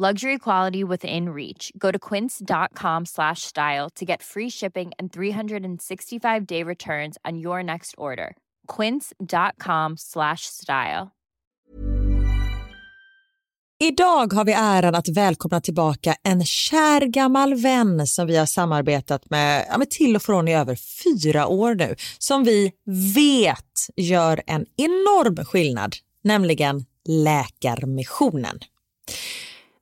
Luxury quality within reach. Go to quince.com slash style to get free shipping and 365 day returns on your next order. Quince.com slash style. Idag har vi äran att välkomna tillbaka en kär gammal vän som vi har samarbetat med, ja, med till och från i över fyra år nu, som vi vet gör en enorm skillnad, nämligen Läkarmissionen.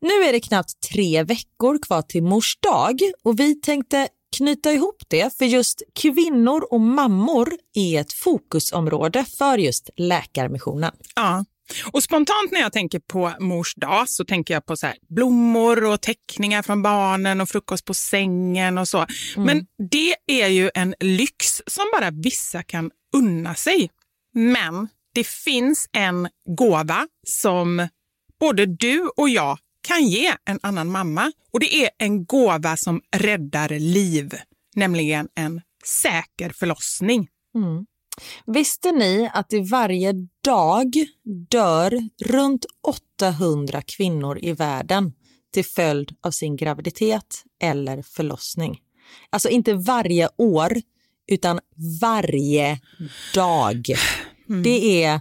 Nu är det knappt tre veckor kvar till mors dag och vi tänkte knyta ihop det för just kvinnor och mammor är ett fokusområde för just Läkarmissionen. Ja, och spontant när jag tänker på mors dag så tänker jag på så blommor och teckningar från barnen och frukost på sängen och så. Mm. Men det är ju en lyx som bara vissa kan unna sig. Men det finns en gåva som både du och jag kan ge en annan mamma. Och det är en gåva som räddar liv, nämligen en säker förlossning. Mm. Visste ni att det varje dag dör runt 800 kvinnor i världen till följd av sin graviditet eller förlossning? Alltså inte varje år, utan varje dag. Mm. Det är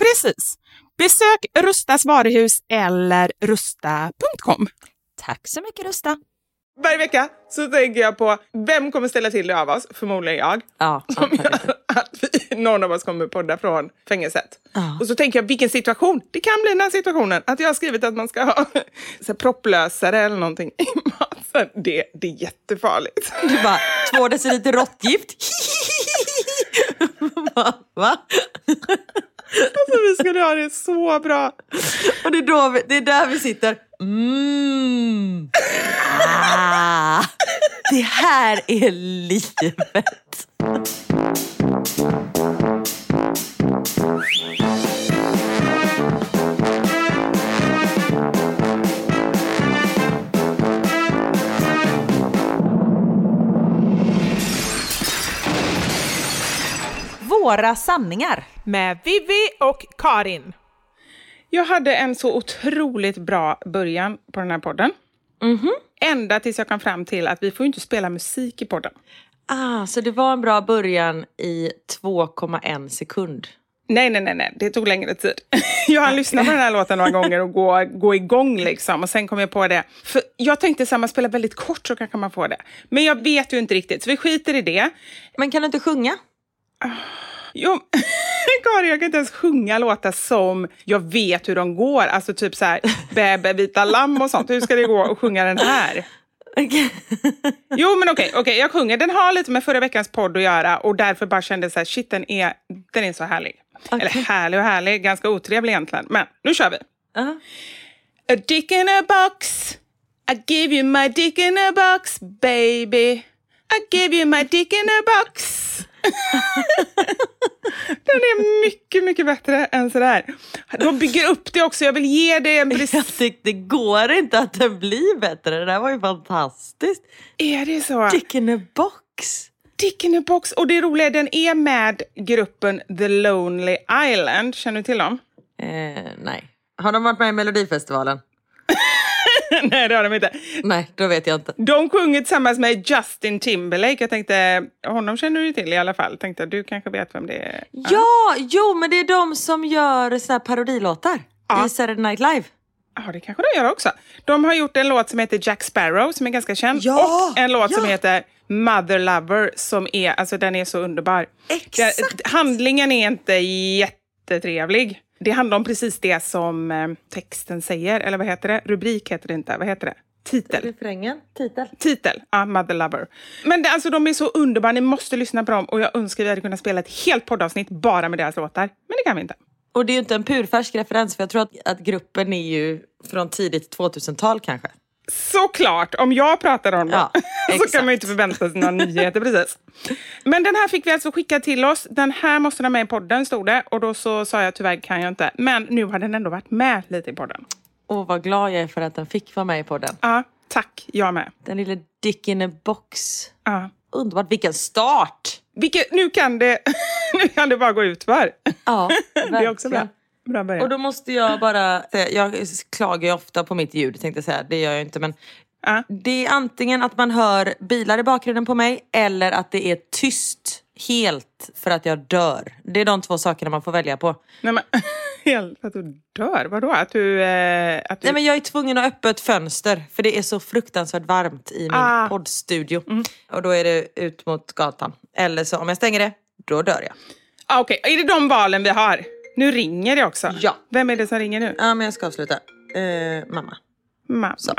Precis. Besök Rustas varuhus eller rusta.com. Tack så mycket Rusta. Varje vecka så tänker jag på vem kommer ställa till det av oss? Förmodligen jag. Ja, Som gör att vi, någon av oss kommer podda från fängelset. Ja. Och så tänker jag vilken situation. Det kan bli den här situationen. Att jag har skrivit att man ska ha så här, propplösare eller någonting i maten. Det, det är jättefarligt. Du bara, två deciliter råttgift. Va? Va? Alltså vi skulle ha det så bra. Och det är, då vi, det är där vi sitter. Mm. Ah, det här är livet. Våra sanningar. Med Vivi och Karin. Jag hade en så otroligt bra början på den här podden. Ända tills jag kom fram till att vi får inte spela musik i podden. Ah, så det var en bra början i 2,1 sekund. Nej, nej, nej, nej, det tog längre tid. Jag har lyssnat på den här låten några gånger och gå, gå igång liksom. Och sen kom jag på det. För jag tänkte så här, man spelar väldigt kort så kanske man får det. Men jag vet ju inte riktigt, så vi skiter i det. Men kan du inte sjunga? Jo, Karin, jag kan inte ens sjunga låtar som jag vet hur de går. Alltså typ så här, Bäbe, vita lamm och sånt. Hur ska det gå att sjunga den här? Jo, men okej, okej, jag sjunger. Den har lite med förra veckans podd att göra och därför bara kände så här, shit, den är, den är så härlig. Eller härlig och härlig, ganska otrevlig egentligen. Men nu kör vi. Ja. A dick in a box. I give you my dick in a box, baby. I give you my dick in a box. Den är mycket, mycket bättre än sådär. De bygger upp det också. Jag vill ge det en Jag precis... tyckte det går inte att den blir bättre. Det där var ju fantastiskt. Är det så? Dick in a box. Dick in a box. Och det roliga är den är med gruppen The Lonely Island. Känner du till dem? Eh, nej. Har de varit med i Melodifestivalen? Nej, det har de inte. Nej, då vet jag inte. De sjunger tillsammans med Justin Timberlake. Jag tänkte, honom känner du till i alla fall. Tänkte, du kanske vet vem det är. Ja, jo, men det är de som gör så här parodilåtar Ja. i Saturday Night Live. Ja, det kanske de gör också. De har gjort en låt som heter Jack Sparrow som är ganska känd. Ja, och en låt som ja. heter Mother Lover som är, alltså den är så underbar. Exakt. Den, handlingen är inte jättetrevlig. Det handlar om precis det som eh, texten säger, eller vad heter det? Rubrik heter det inte, vad heter det? Titel. Refrängen? Titel? Titel, ja, Mother Lover. Men det, alltså, de är så underbara, ni måste lyssna på dem och jag önskar vi hade kunnat spela ett helt poddavsnitt bara med deras låtar. Men det kan vi inte. Och det är ju inte en purfärsk referens för jag tror att, att gruppen är ju från tidigt 2000-tal kanske. Såklart, om jag pratar om dem Ja, så exakt. kan man ju inte förvänta sig några nyheter precis. Men den här fick vi alltså skicka till oss. Den här måste den med i podden stod det och då så sa jag tyvärr kan jag inte. Men nu har den ändå varit med lite i podden. Och vad glad jag är för att den fick vara med i podden. Ja, tack. Jag med. Den lille Dick in a box. Ja. Underbart, vilken start! Vilket, nu, kan det, nu kan det bara gå ut för. Ja, Det är också bra. Bra början. Och då måste jag bara säga, jag klagar ju ofta på mitt ljud tänkte jag säga, det gör jag inte men Ja. det är antingen att man hör bilar i bakgrunden på mig eller att det är tyst helt för att jag dör. Det är de två sakerna man får välja på. Nej, men, helt att du dör? Vadå? Att du... Eh, att du Nej men jag är tvungen att öppna ett fönster för det är så fruktansvärt varmt i min Ah. poddstudio. Och då är det ut mot gatan. Eller så om jag stänger det, då dör jag. ah, Okej, är det de valen vi har? Nu ringer det också. Ja. Vem är det som ringer nu? Ja men jag ska avsluta. Eh, mamma. Mamma. Så.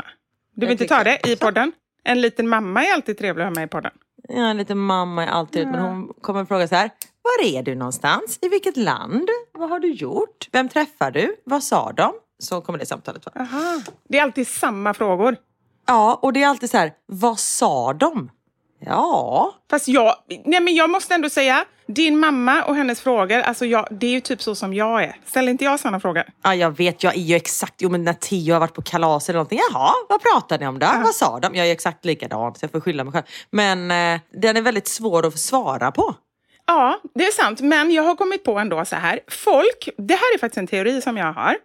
Du vill Jag inte ta det i podden? En liten mamma är alltid trevlig att ha med i podden. Ja, en liten mamma är alltid men hon kommer fråga så här. Var är du någonstans? I vilket land? Vad har du gjort? Vem träffar du? Vad sa de? Så kommer det samtalet vara. Aha. Det är alltid samma frågor. Ja, och det är alltid så här. Vad sa de? Ja. Fast jag, nej men jag måste ändå säga, din mamma och hennes frågor, alltså jag, det är ju typ så som jag är. Ställer inte jag sådana frågor? Ja, jag vet. Jag är ju exakt... Jo, men när Tio har varit på kalas eller någonting. Jaha, vad pratade ni om då? Vad sa de? Jag är exakt likadan, så jag får skylla mig själv. Men eh, den är väldigt svår att svara på. Ja, det är sant. Men jag har kommit på ändå så här. Folk, det här är faktiskt en teori som jag har.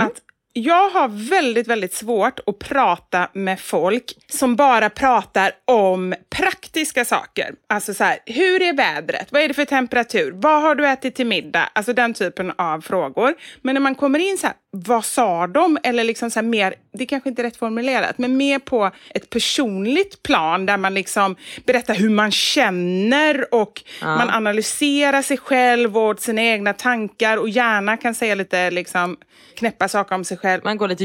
Att jag har väldigt, väldigt svårt att prata med folk som bara pratar om praktiska saker. Alltså så här, hur är vädret? Vad är det för temperatur? Vad har du ätit till middag? Alltså den typen av frågor. Men när man kommer in så här, vad sa de? Eller liksom så mer, det kanske inte är rätt formulerat, men mer på ett personligt plan där man liksom berättar hur man känner och man analyserar sig själv och sina egna tankar och gärna kan säga lite liksom knäppa saker om sig själv. Man går lite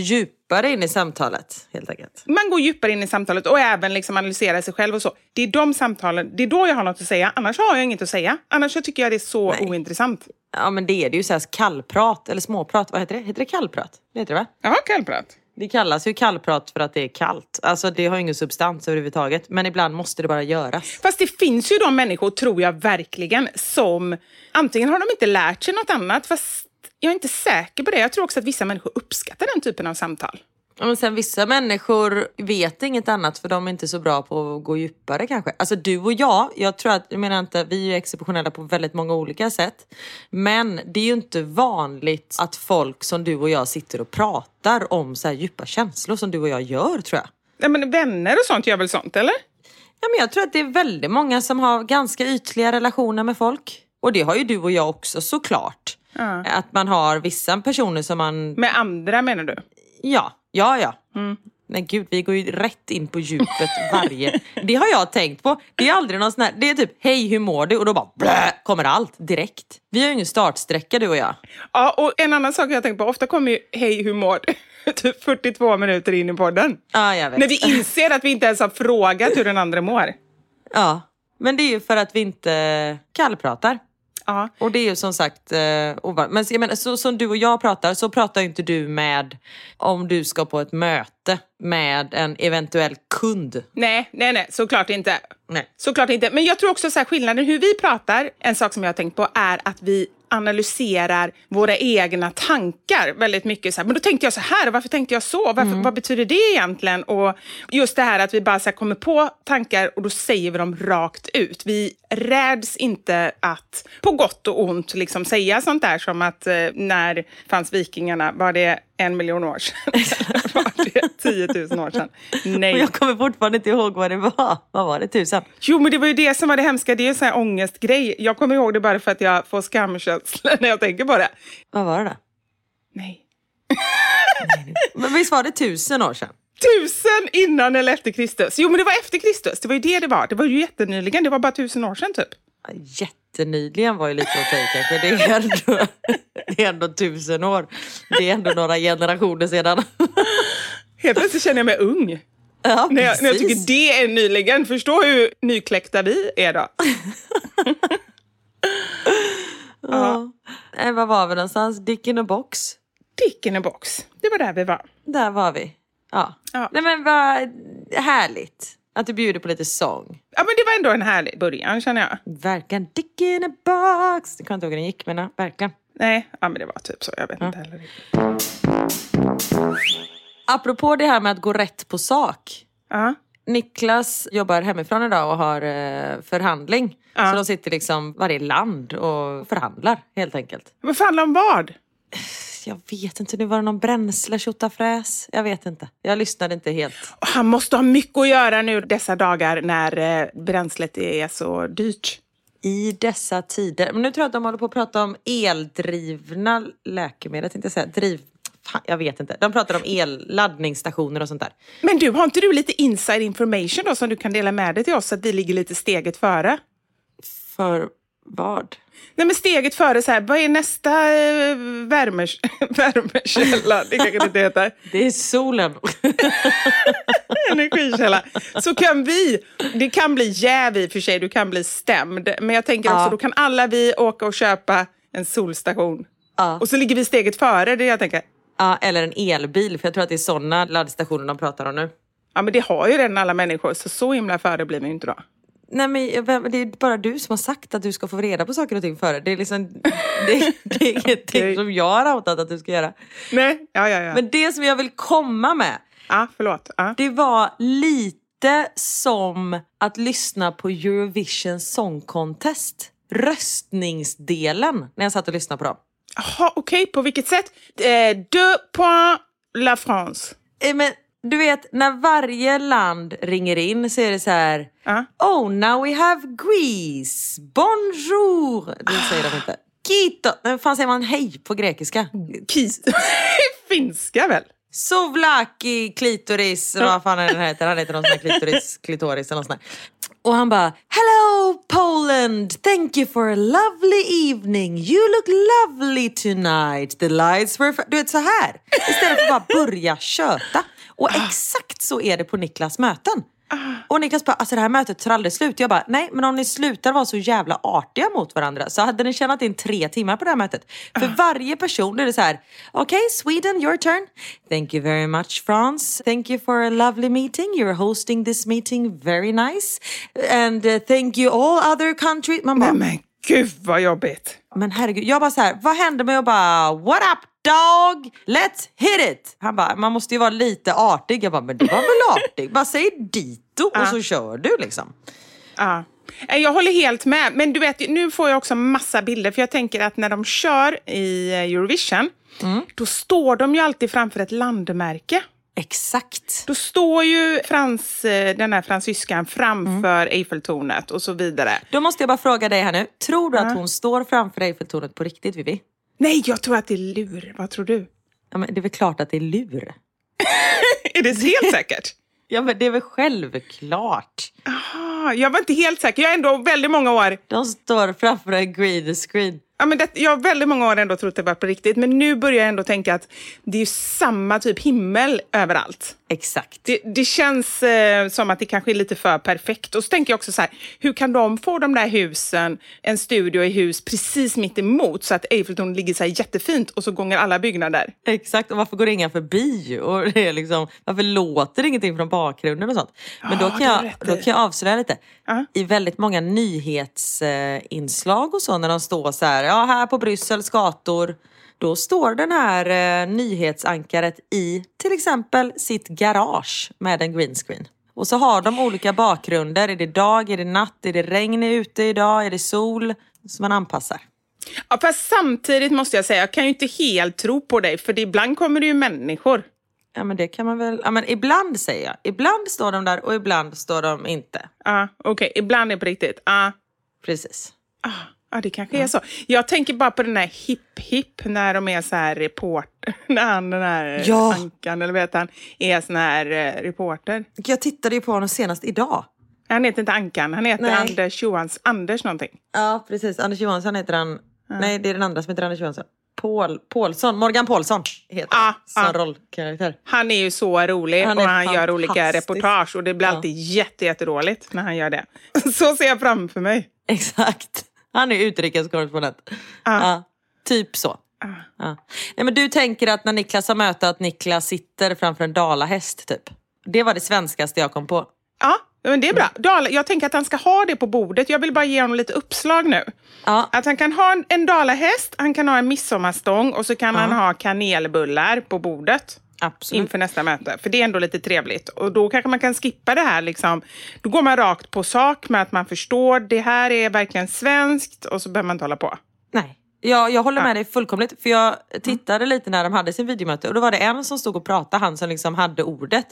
djupare in i samtalet, helt enkelt. Man går djupare in i samtalet och även liksom analyserar sig själv och så. Det är de samtalen, det är då jag har något att säga. Annars har jag inget att säga. Annars tycker jag det är så Nej. ointressant. Ja, men det är det ju. Så här kallprat, eller småprat. Vad heter det? Heter det kallprat? Det heter det va? Ja, kallprat. Det kallas ju kallprat för att det är kallt. Alltså det har ingen substans överhuvudtaget. Men ibland måste det bara göras. Fast det finns ju de människor, tror jag verkligen, som antingen har de inte lärt sig något annat, fast jag är inte säker på det. Jag tror också att vissa människor uppskattar den typen av samtal. Ja, Men sen vissa människor vet inget annat för de är inte så bra på att gå djupare kanske. Alltså du och jag, jag tror att, jag menar inte, vi är exceptionella på väldigt många olika sätt. Men det är ju inte vanligt att folk som du och jag sitter och pratar om så här djupa känslor som du och jag gör tror jag. Ja, men vänner och sånt gör väl sånt, eller? Ja, men jag tror att det är väldigt många som har ganska ytliga relationer med folk. Och det har ju du och jag också såklart. Ja. Att man har vissa personer som man... Med andra menar du? Ja, ja, ja. Mm. Men gud, vi går ju rätt in på djupet varje... Det har jag tänkt på. Det är aldrig någon sån här... Det är typ, hej hur mår du? Och då bara blä, kommer allt direkt. Vi har ju ingen startsträcka du och jag. Ja, och en annan sak jag tänkt på, ofta kommer ju hej hur mår du? Typ 42 minuter in i podden. Ja, jag vet. När vi inser att vi inte ens har frågat hur den andra mår. Ja, men det är ju för att vi inte kallpratar. Ja. Och det är ju som sagt eh, ovanligt. Men jag menar, så, som du och jag pratar så pratar ju inte du med om du ska på ett möte med en eventuell kund. Nej, nej, nej, såklart inte. Nej. Såklart inte. Men jag tror också så här, skillnaden hur vi pratar, en sak som jag har tänkt på är att vi analyserar våra egna tankar väldigt mycket. Så här, men då tänkte jag så här, varför tänkte jag så? Varför, Vad betyder det egentligen? Och just det här att vi bara så kommer på tankar och då säger vi dem rakt ut. Vi räds inte att på gott och ont liksom säga sånt där som att eh, när fanns vikingarna, var det en miljon år sedan? Var det tio tusen år sedan? Nej. Och jag kommer fortfarande inte ihåg vad det var. Vad var det? Tusen? Jo, men det var ju det som var det hemska. Det är en sån här ångestgrej. Jag kommer ihåg det bara för att jag får skamkänslor när jag tänker på det. Vad var det då? Nej. Men visst var det tusen år sedan? Tusen innan eller efter Kristus. Jo, men det var efter Kristus. Det var ju det det var. Det var ju jättenyligen. Det var bara tusen år sedan typ. Ja, Jättenyligen var ju lite att ta kanske. Det är, ändå, det är ändå tusen år. Det är ändå några generationer sedan. Helt plötsligt känner jag mig ung. Ja, När jag, när jag tycker det är nyligen. Förstå hur nykläckta vi är då. Ja. Eh, vad var vi någonstans? Dick in a box. Dick in a box. Det var där vi var. Där var vi. Ja. Ja. Nej men vad härligt att du bjuder på lite sång. Ja, men det var ändå en härlig början känner jag. Verkligen. Dick in a box. Jag kommer inte ihåg hur den gick men ja, verkligen. Nej, ja, men det var typ så. Jag vet inte heller. Apropå det här med att gå rätt på sak. Ja. Niklas jobbar hemifrån idag och har eh, förhandling. Ja. Så de sitter liksom varje land och förhandlar helt enkelt. Men fan om vad? Jag vet inte, nu var det någon bränsle fräs. Jag vet inte. Jag lyssnade inte helt. Han måste ha mycket att göra nu dessa dagar när eh, bränslet är så dyrt. I dessa tider. Men nu tror jag att de håller på att prata om eldrivna läkemedel. Tänkte jag säga. Driv... Fan, jag vet inte. De pratar om el-laddningsstationer och sånt där. Men du, har inte du lite inside information då som du kan dela med dig till oss så att vi ligger lite steget före? För vad? Nej men steget före så här, vad är nästa eh, värme, värmekälla? Det kanske det inte heter. Det är solen. Energikälla. Så kan vi, det kan bli jäv i och för sig, du kan bli stämd. Men jag tänker Ja. också, då kan alla vi åka och köpa en solstation. Ja. Och så ligger vi steget före, det jag tänker. Ja, eller en elbil. För jag tror att det är sådana laddstationer de pratar om nu. Ja men det har ju redan alla människor, så så himla före blir vi ju inte då. Nej men vem- det är bara du som har sagt att du ska få reda på saker och ting före. Det är liksom, det, det är ingenting som jag har outat att du ska göra. Nej, ja ja ja. Men det som jag vill komma med, Ja, förlåt. Ja. det var lite som att lyssna på Eurovision Song Contest. Röstningsdelen, när jag satt och lyssnade på dem. Jaha, okej, på vilket sätt? Eh, deux points la France. Eh, Men du vet, när varje land ringer in så är det så här... Ja. Oh, now we have Greece. Bonjour. Det säger de inte. Kito. Nej, fan säger man hej på grekiska? Kis. Finska väl? Sovlaki, klitoris, eller vad fan är den heter? Han heter någon sån här klitoris, klitoris eller något sånt där. Och han bara Hello Poland, thank you for a lovely evening. You look lovely tonight. The lights were... Du vet så här. Istället för att bara börja köta. Och exakt så är det på Niklas möten. Och Niklas bara, alltså det här mötet tar aldrig slut. Jag bara, nej men om ni slutar vara så jävla artiga mot varandra så hade ni tjänat in tre timmar på det här mötet. För varje person är det så här, okej Sweden, your turn. Thank you very much France. Thank you for a lovely meeting. You're hosting this meeting very nice. And uh, thank you all other countries. Man bara, Nej gud vad jobbigt. men herregud, jag bara så här, vad hände med att bara what up dog, let's hit it. Han bara, man måste ju vara lite artig. Jag bara, men det var väl artig. Bara säg dito och så kör du liksom. Ja. Jag håller helt med. Men du vet, nu får jag också massa bilder. För jag tänker att när de kör i eh, Eurovision, då står de ju alltid framför ett landmärke. Exakt. Då står ju frans, eh, den här fransyskan framför Eiffeltornet och så vidare. Då måste jag bara fråga dig här nu. Tror du att hon står framför Eiffeltornet på riktigt Vivi? Nej, jag tror att det är lur. Vad tror du? Ja, men det är väl klart att det är lur. är det helt säkert? Ja men det är väl självklart. Aha, jag var inte helt säker. Jag har ändå väldigt många år De står framför en green screen. Ja, men det, jag har väldigt många år ändå trott det var på riktigt, men nu börjar jag ändå tänka att det är ju samma typ himmel överallt. Exakt. Det, det känns eh, som att det kanske är lite för perfekt. Och så tänker jag också så här, hur kan de få de där husen, en studio i hus precis mitt emot så att Eiffeltornet ligger så här jättefint och så gånger alla byggnader? Exakt, och varför går ingen förbi? Och det är liksom, varför låter ingenting från bakgrunden och sånt? Men då kan, jag, då kan jag avslöja lite. Ja. I väldigt många nyhetsinslag och så när de står så här, ja här på Bryssels gator, då står den här eh, nyhetsankaret i till exempel sitt garage med en green screen. Och så har de olika bakgrunder. Är det dag, är det natt, är det regn ute idag, är det sol? Så man anpassar. Ja, fast samtidigt måste jag säga, jag kan ju inte helt tro på dig, för ibland kommer det ju människor. Ja men det kan man väl, ja men ibland säger jag. Ibland står de där och ibland står de inte. Ja, okej, ibland är det på riktigt. Ja. Precis. Ah, ja, det kanske är så. Jag tänker bara på den här Hipp Hipp när de är så här reporter. När han, den här Ja. Ankan, eller vet han, är sån här eh, reporter. Jag tittade ju på honom senast idag. Han heter inte Ankan, han heter Nej. Anders Johans, Anders någonting. Ja precis, Anders Johansson heter han. Nej det är den andra som heter Anders Johansson. Paul, Paulsson, Morgan Paulsson heter Ah, han som ah. rollkaraktär. Han är ju så rolig Han och han gör olika reportage och det blir Ja. alltid jätte, jättedåligt när han gör det. Så ser jag framför mig. Exakt. Han är utrikeskorrespondent. Ah. Ja, typ så. Ja. Nej, men du tänker att när Niklas har möte att Niklas sitter framför en dalahäst typ? Det var det svenskaste jag kom på. Ja, men det är bra. Dala, jag tänker att han ska ha det på bordet. Jag vill bara ge honom lite uppslag nu. Ja, Att han kan ha en, en dalahäst, han kan ha en midsommarstång och så kan han ha kanelbullar på bordet. Absolut. inför nästa möte. För det är ändå lite trevligt. Och då kanske man kan skippa det här. Liksom. Då går man rakt på sak med att man förstår det här är verkligen svenskt och så behöver man inte hålla på. Nej, jag, jag håller med dig fullkomligt. För jag tittade lite när de hade sin videomöte och då var det en som stod och pratade, han som liksom hade ordet.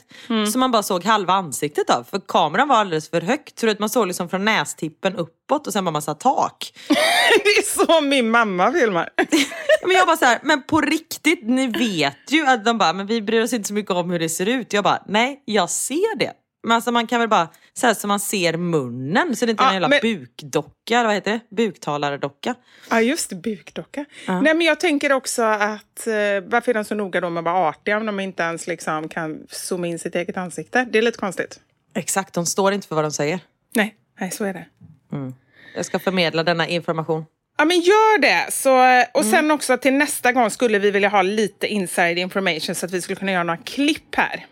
Som man bara såg halva ansiktet av. För kameran var alldeles för högt. Så att man såg liksom från nästippen uppåt och sen bara massa tak. det är så min mamma filmar. Men jag bara så här, men på riktigt, ni vet ju att de bara, men vi bryr oss inte så mycket om hur det ser ut. Jag bara, nej, jag ser det. Men alltså man kan väl bara, så här så man ser munnen, så det inte är Ja, en jävla men- bukdocka, eller vad heter det? Buktalaredocka. Ja, just det. Bukdocka. Nej, men jag tänker också att eh, varför är de så noga då med att vara artiga om de inte ens liksom kan zooma in sitt eget ansikte? Det är lite konstigt. Exakt, de står inte för vad de säger. Nej, nej så är det. Jag ska förmedla denna information. Ja, men gör det. Så, och sen också till nästa gång skulle vi vilja ha lite inside information så att vi skulle kunna göra några klipp här.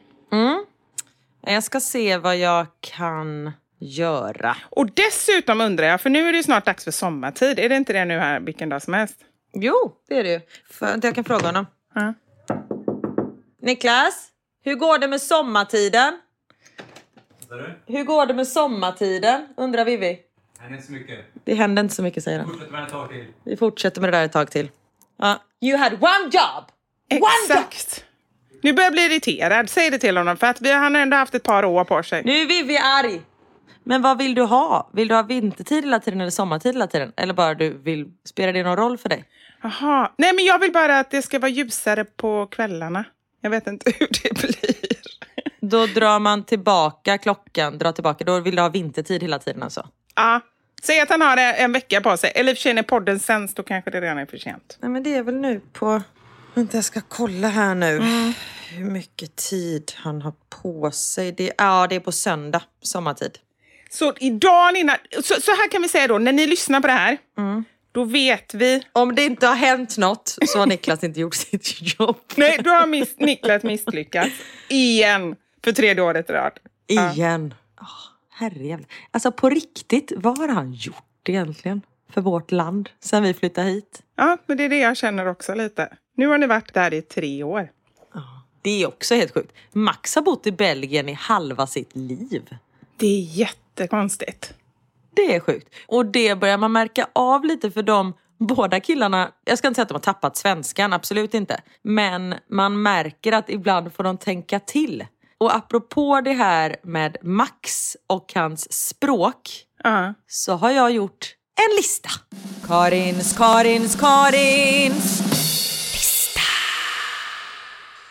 Jag ska se vad jag kan göra. Och dessutom undrar jag, för nu är det ju snart dags för sommartid. Är det inte det nu här vilken dag som helst? Jo, det är det ju. Jag kan fråga honom. Ja. Niklas, hur går det med sommartiden? Hur går det med sommartiden? Undrar Vivi. Det händer inte så mycket. Det händer inte så mycket säger han. Fortsätt med det ett tag till. Vi fortsätter med det där ett tag till. Ja. You had one job! One job! Nu börjar jag bli irriterad. Säg det till honom för att vi, han har ändå haft ett par år på sig. Nu är Vivi arg! Men vad vill du ha? Vill du ha vintertid hela tiden eller sommartid hela tiden? Eller bara du vill... Spelar det någon roll för dig? Jaha. Nej, men jag vill bara att det ska vara ljusare på kvällarna. Jag vet inte hur det blir. Då drar man tillbaka klockan, drar tillbaka. Då vill du ha vintertid hela tiden alltså? Ja. Säg att han har en vecka på sig. Eller i och för sig när podden sänds, då kanske det redan är för sent. Nej men det är väl nu på... Vänta jag ska kolla här nu. Hur mycket tid han har på sig. Det, ja det är på söndag, sommartid. Så idag innan, så, så här kan vi säga då, när ni lyssnar på det här, då vet vi. Om det inte har hänt något så har Niklas inte gjort sitt jobb. Nej, då har miss, Niklas misslyckats. Igen. För tredje året i rad. Igen. Oh, herrejävlar. Alltså på riktigt, vad har han gjort egentligen? För vårt land, sen vi flyttade hit? Ja, men det är det jag känner också lite. Nu har ni varit där i tre år. Det är också helt sjukt. Max har bott i Belgien i halva sitt liv. Det är jättekonstigt. Det är sjukt. Och det börjar man märka av lite för de båda killarna. Jag ska inte säga att de har tappat svenskan, absolut inte. Men man märker att ibland får de tänka till. Och apropå det här med Max och hans språk Ja. så har jag gjort en lista. Karins, Karins, Karins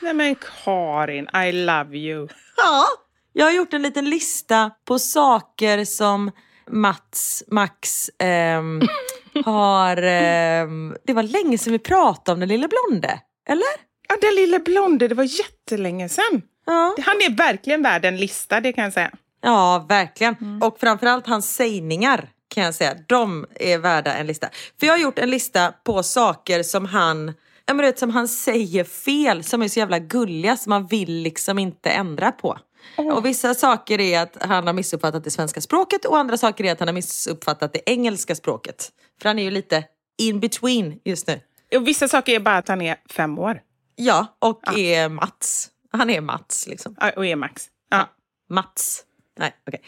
Nej men Karin, I love you. Ja, jag har gjort en liten lista på saker som Mats, Max ehm, har... ehm, det var länge sedan vi pratade om den lille blonde, eller? Ja, den lille blonde, det var jättelänge sedan. Ja, Han är verkligen värd en lista, det kan jag säga. ja verkligen. Och framförallt hans sägningar kan jag säga, de är värda en lista. För jag har gjort en lista på saker som han, ja, men du vet, som han säger fel, som är så jävla gulliga som man vill liksom inte ändra på. Och vissa saker är att han har missuppfattat det svenska språket och andra saker är att han har missuppfattat det engelska språket. För han är ju lite in between just nu. Och vissa saker är bara att han är fem år. Ja, och är Mats. Han är Mats liksom. Ja, Och är Max. Ja. Mats. Nej, okej.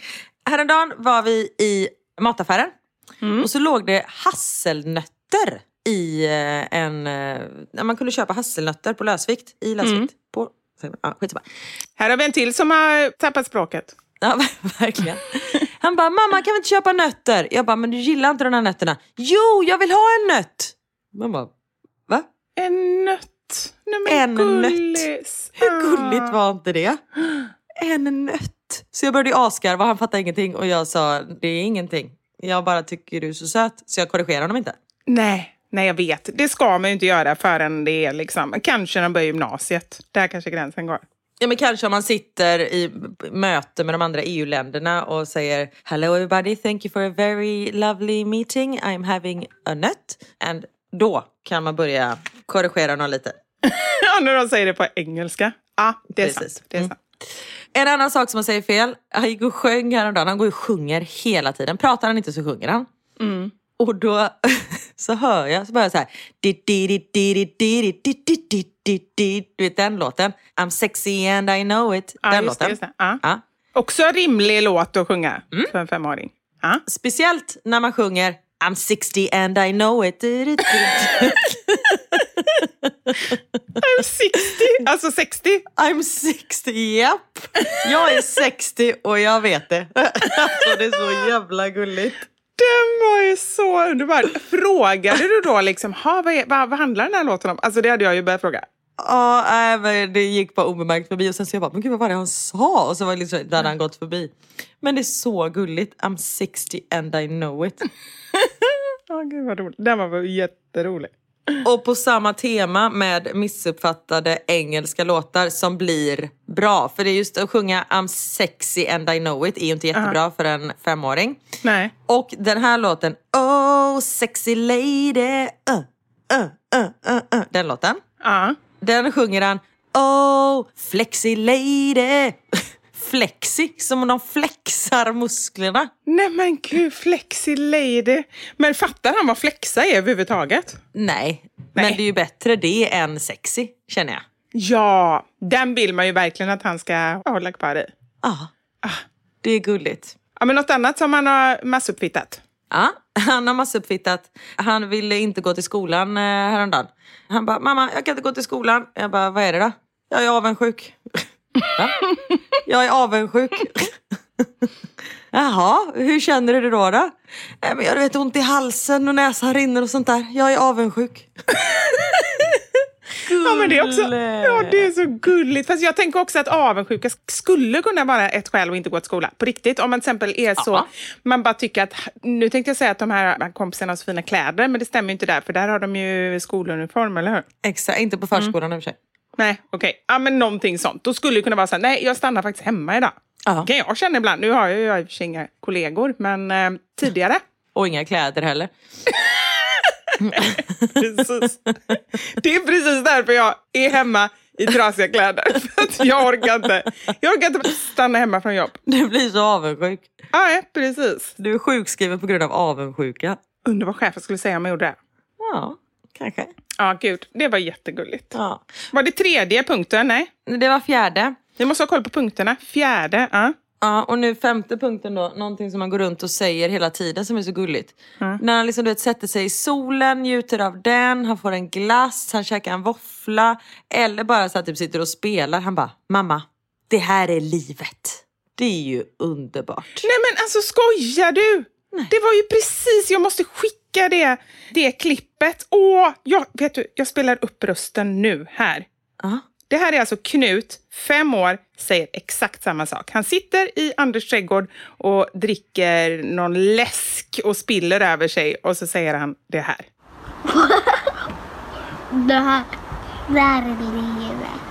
Häromdagen var vi i mataffären och så låg det hasselnötter i eh, en... eh, Man kunde köpa hasselnötter på lösvikt. I lösvikt. På, ja, skitsamma. Här har vi en till som har tappat språket. Ja, verkligen. Han bara, mamma kan vi inte köpa nötter? Jag bara, men du gillar inte de här nötterna. Jo, jag vill ha en nöt! Man bara, va? En nött. Nej, En nött. gullis. Hur Ah. gulligt var inte det? En nöt. Så jag började asgarva, han fattade ingenting och jag sa, det är ingenting. Jag bara tycker du är så söt, så jag korrigerar honom inte. Nej, Nej, jag vet. Det ska man ju inte göra förrän det är liksom, kanske när man börjar gymnasiet. Där kanske gränsen går. Ja, men kanske om man sitter i möte med de andra EU-länderna och säger Hello everybody, thank you for a very lovely meeting. I'm having a nut. And då kan man börja korrigera någon lite. Ja, när de säger det på engelska. Ja, det är Precis. sant. Det är Mm. En annan sak som han säger fel. Han gick och sjöng häromdagen. Han går och sjunger hela tiden. Pratar han inte så sjunger han. Mm. Och då så hör jag, så börjar jag så här. Du vet den låten? I'm sexy and I know it. Den ja, låten. Det, ja. Ja. Också rimlig låt att sjunga mm. för en femåring. Ja. Speciellt när man sjunger I'm 60 and I know it. Du. 60, alltså 60. I'm 60, japp. Jag är 60 och jag vet det. Alltså det är så jävla gulligt. Den var ju så underbar. Frågade du då liksom, ha, vad, är, vad, vad handlar den här låten om? Alltså det hade jag ju börjat fråga. Ja, nej, men det gick bara obemärkt förbi och sen så jag bara, men gud vad var det han sa? Och så var det liksom, där hade han gått förbi. Men det är så gulligt. I'm 60 and I know it. Åh, gud vad roligt. Den var jätterolig. Och på samma tema med missuppfattade engelska låtar som blir bra. För det är just att sjunga I'm sexy and I know it är ju inte jättebra för en femåring. Nej. Och den här låten, Oh sexy lady, uh, uh, uh, uh, uh. den låten. Ja. Den sjunger han Oh flexi lady. Flexi, som om de flexar musklerna. Nej men gud, flexi lady. Men fattar han vad flexa är överhuvudtaget? Nej, Nej. men det är ju bättre det än sexy, känner jag. Ja, den vill man ju verkligen att han ska hålla kvar i. Ja, det är gulligt. Ja, men något annat som han har massuppfittat? Ja, han har massuppfittat. Han ville inte gå till skolan eh, häromdagen. Han bara, mamma jag kan inte gå till skolan. Jag bara, vad är det då? Jag är avundsjuk. Va? Jag är avundsjuk. Jaha, hur känner du det då? då? Nej, men jag vet, ont i halsen och näsan rinner och sånt där. Jag är avundsjuk. Ja, men det är också, ja, det är så gulligt. Fast jag tänker också att avundsjuka skulle kunna vara ett skäl att inte gå till skolan. På riktigt. Om man till exempel är så, Ja. man bara tycker att, nu tänkte jag säga att de här kompisarna har så fina kläder, men det stämmer ju inte där, för där har de ju skoluniform, eller hur? Exakt, inte på förskolan i och för sig. Nej, okej. Ja, men någonting sånt. Då skulle det kunna vara så här, nej, jag stannar faktiskt hemma idag. Ja. Kan jag känna ibland. Nu har jag ju i och för sig inga kollegor, men eh, tidigare. Och inga kläder heller. precis. Det är precis därför jag är hemma i trasiga kläder. För att jag orkar inte. Jag orkar inte stanna hemma från jobb. Du blir så avundsjuk. Nej, precis. Du är sjukskriven på grund av avundsjuka. Undrar vad chefen skulle säga om jag gjorde det. Ja, kanske. Ja, gud. Det var jättegulligt. Ja. Var det tredje punkten? Nej. Det var fjärde. Vi måste ha koll på punkterna. Fjärde. Ja. Ja, och nu femte punkten då, någonting som man går runt och säger hela tiden som är så gulligt. När han liksom, du vet, sätter sig i solen, njuter av den, han får en glass, han käkar en våffla. Eller bara så att typ sitter och spelar. Han bara, mamma, det här är livet. Det är ju underbart. Nej men alltså skojar du? Det var ju precis, jag måste skicka det, det klippet. Åh, jag, vet du, jag spelar upp rösten nu här. Ja. Det här är alltså Knut, fem år, säger exakt samma sak. Han sitter i Anders trädgård och dricker någon läsk och spiller över sig och så säger han det här. Det här, det här är livet.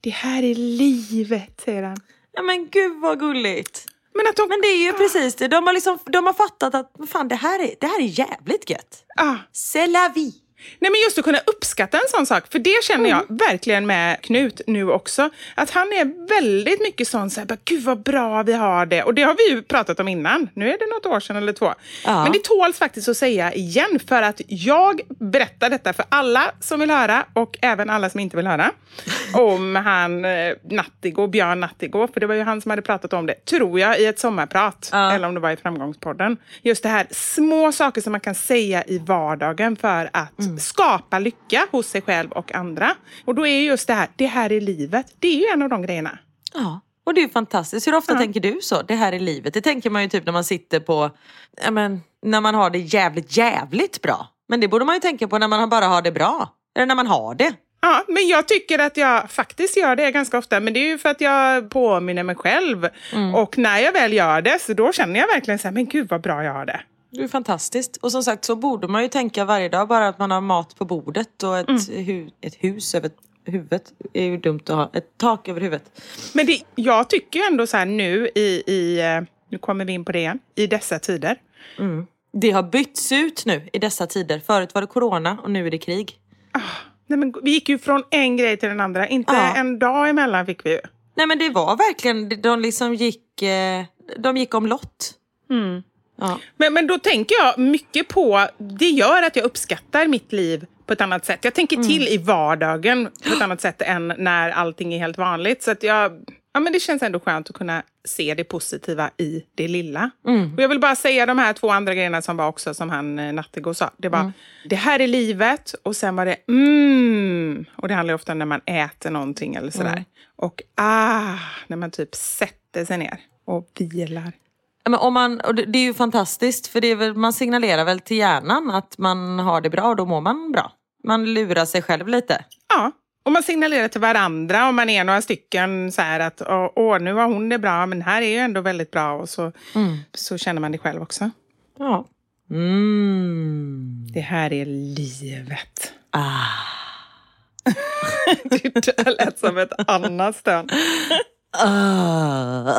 Det här är livet, säger han. ja men gud vad gulligt. Men att de... Men det är ju precis det. De har, liksom, de har fattat att fan, det, här är, det här är jävligt gött. Ah. C'est la vie. Nej, men just att kunna uppskatta en sån sak, för det känner jag Mm. verkligen med Knut nu också. Att han är väldigt mycket sån så här, gud vad bra vi har det. Och det har vi ju pratat om innan. Nu är det något år sedan eller två. Ja. Men det tåls faktiskt att säga igen, för att jag berättar detta för alla som vill höra och även alla som inte vill höra. om han eh, Nattigo, Björn Nattigo, för det var ju han som hade pratat om det, tror jag, i ett sommarprat. Ja. Eller om det var i Framgångspodden. Just det här, små saker som man kan säga i vardagen för att skapa lycka hos sig själv och andra. Och då är just det här, det här är livet. Det är ju en av de grejerna. Ja, och det är fantastiskt. Hur ofta tänker du så? Det här är livet. Det tänker man ju typ när man sitter på, ja men, när man har det jävligt, jävligt bra. Men det borde man ju tänka på när man bara har det bra. Eller när man har det. Ja, men jag tycker att jag faktiskt gör det ganska ofta. Men det är ju för att jag påminner mig själv. Och när jag väl gör det, så då känner jag verkligen så här, men gud vad bra jag har det. Det är fantastiskt. Och som sagt så borde man ju tänka varje dag bara att man har mat på bordet och ett, hu- ett hus över huvudet. är ju dumt att ha. Ett tak över huvudet. Men det, jag tycker ju ändå så här nu i, i, nu kommer vi in på det igen, i dessa tider. Det har bytts ut nu i dessa tider. Förut var det corona och nu är det krig. Nej, men vi gick ju från en grej till den andra. Inte Ja. en dag emellan fick vi ju. Nej men det var verkligen, de liksom gick, eh, de gick om lott. Ja. Men, men då tänker jag mycket på, det gör att jag uppskattar mitt liv på ett annat sätt. Jag tänker till i vardagen på ett annat sätt än när allting är helt vanligt. Så att jag, ja, men det känns ändå skönt att kunna se det positiva i det lilla. Och jag vill bara säga de här två andra grejerna som var också, som han eh, Nattego sa. Det var, det här är livet och sen var det mm. Och det handlar ofta om när man äter någonting eller sådär. Och ah, när man typ sätter sig ner och vilar. Men om man, och det, det är ju fantastiskt för det väl, man signalerar väl till hjärnan att man har det bra och då mår man bra. Man lurar sig själv lite. Ja, och man signalerar till varandra om man är några stycken så här att åh, nu har hon det bra, men här är ju ändå väldigt bra och så, så känner man det själv också. Ja. Mm. Det här är livet. Ah. Det lät som ett annat stön. Ah.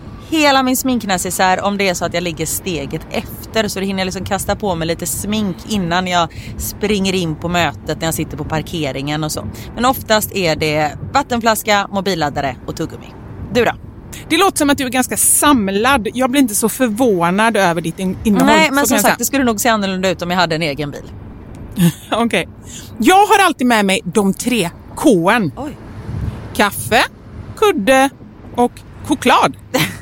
hela min sminknecessär om det är så att jag ligger steget efter så då hinner jag liksom kasta på mig lite smink innan jag springer in på mötet när jag sitter på parkeringen och så. Men oftast är det vattenflaska, mobilladdare och tuggummi. Du då? Det låter som att du är ganska samlad. Jag blir inte så förvånad över ditt in innehåll. Nej, men som sagt det skulle nog se annorlunda ut om jag hade en egen bil. Okej. Jag har alltid med mig de tre. Oj. Kaffe, kudde och choklad.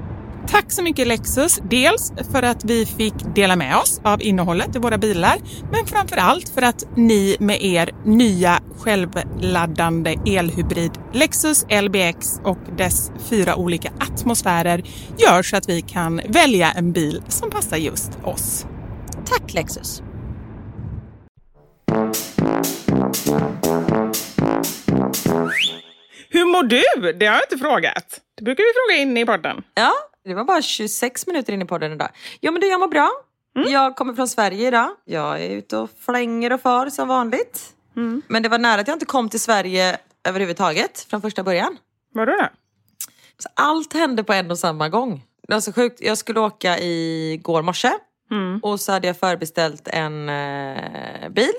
Tack så mycket Lexus, dels för att vi fick dela med oss av innehållet i våra bilar, men framför allt för att ni med er nya självladdande elhybrid Lexus LBX och dess fyra olika atmosfärer gör så att vi kan välja en bil som passar just oss. Tack Lexus! Hur mår du? Det har jag inte frågat. Det brukar vi fråga in i podden. Ja, det var bara 26 minuter in i podden idag. Ja men du, jag mår bra. Jag kommer från Sverige idag. Jag är ute och flänger och far som vanligt. Men det var nära att jag inte kom till Sverige överhuvudtaget från första början. Vadå då? Så allt hände på en och samma gång. Det var så sjukt. Jag skulle åka i går morse. Och så hade jag förbeställt en eh, bil.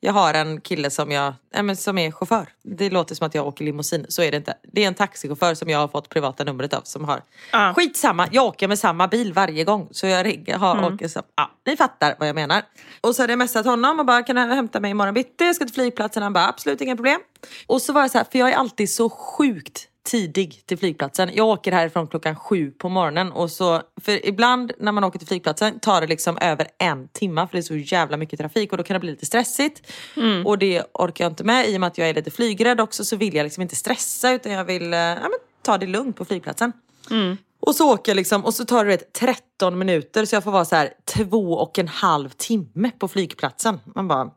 Jag har en kille som, jag, äh, men som är chaufför. Det låter som att jag åker limousin. Så är det inte. Det är en taxichaufför som jag har fått privata numret av. Som har. Ah. Skitsamma, jag åker med samma bil varje gång. Så jag ringer, har, åker så, ja, ni fattar vad jag menar. Och så hade jag messat honom och bara kan du hämta mig imorgon bitti? Jag ska till flygplatsen. Han bara absolut inga problem. Och så var jag så här, för jag är alltid så sjukt tidig till flygplatsen. Jag åker härifrån klockan sju på morgonen och så, för ibland när man åker till flygplatsen tar det liksom över en timma för det är så jävla mycket trafik och då kan det bli lite stressigt. Och det orkar jag inte med i och med att jag är lite flygrädd också så vill jag liksom inte stressa utan jag vill eh, ja, men, ta det lugnt på flygplatsen. Och så åker jag liksom och så tar det vet, 13 minuter så jag får vara så här två och en halv timme på flygplatsen. Man bara,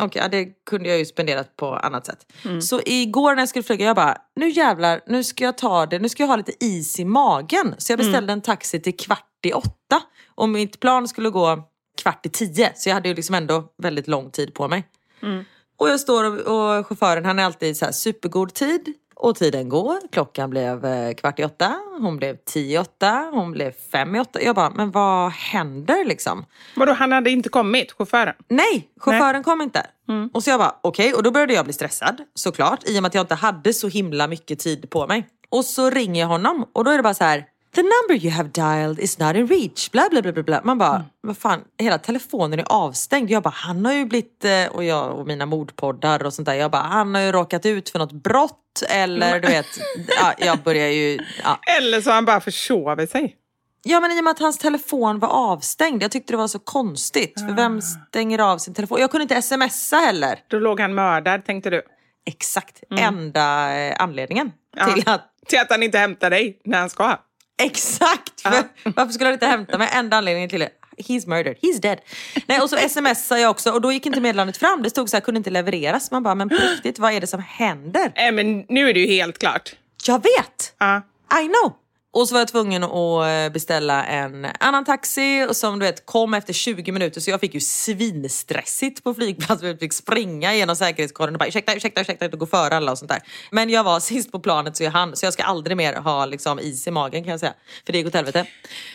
okej ja, det kunde jag ju spenderat på annat sätt. Så igår när jag skulle flyga, jag bara, nu jävlar, nu ska jag ta det, nu ska jag ha lite is i magen. Så jag beställde en taxi till kvart i åtta. Och mitt plan skulle gå kvart i tio. Så jag hade ju liksom ändå väldigt lång tid på mig. Och jag står och, och chauffören han är alltid så här supergod tid. Och tiden går. Klockan blev eh, kvart i åtta. Hon blev tio i åtta. Hon blev fem i åtta. Jag bara, men vad händer liksom? Vadå, han hade inte kommit, chauffören? Nej, chauffören kom inte. Och så jag bara, okej. Och då började jag bli stressad såklart. I och med att jag inte hade så himla mycket tid på mig. Och så ringer jag honom och då är det bara så här. The number you have dialed is not in reach. Bla bla bla bla. bla. Man bara, vad fan, hela telefonen är avstängd. Jag bara, han har ju blivit, eh, och jag och mina mordpoddar och sånt där. Jag bara, han har ju råkat ut för något brott eller du vet. Ja, jag börjar ju, ja. Eller så har han bara försovit sig. Ja men i och med att hans telefon var avstängd. Jag tyckte det var så konstigt. För vem stänger av sin telefon? Jag kunde inte smsa heller. Då låg han mördad, tänkte du. Exakt, enda eh, anledningen Ja. till att Till att han inte hämtar dig när han ska. Exakt! För, varför skulle han inte hämta mig? Enda anledningen till det. He's murdered, he's dead. Nej, och så smsade jag också och då gick inte meddelandet fram. Det stod så här, kunde inte levereras. Man bara, men på riktigt, vad är det som händer? Nej, men nu är det ju helt klart. Jag vet! Ja. I know! Och så var jag tvungen att eh, beställa en annan taxi och som du vet kom efter 20 minuter så jag fick ju svinstressigt på flygplatsen. Jag fick springa genom säkerhetskorridoren och bara ursäkta, ursäkta, ursäkta, och gå före alla och sånt där. Men jag var sist på planet så jag hann, så jag ska aldrig mer ha liksom, is i magen kan jag säga. För det gick åt helvete.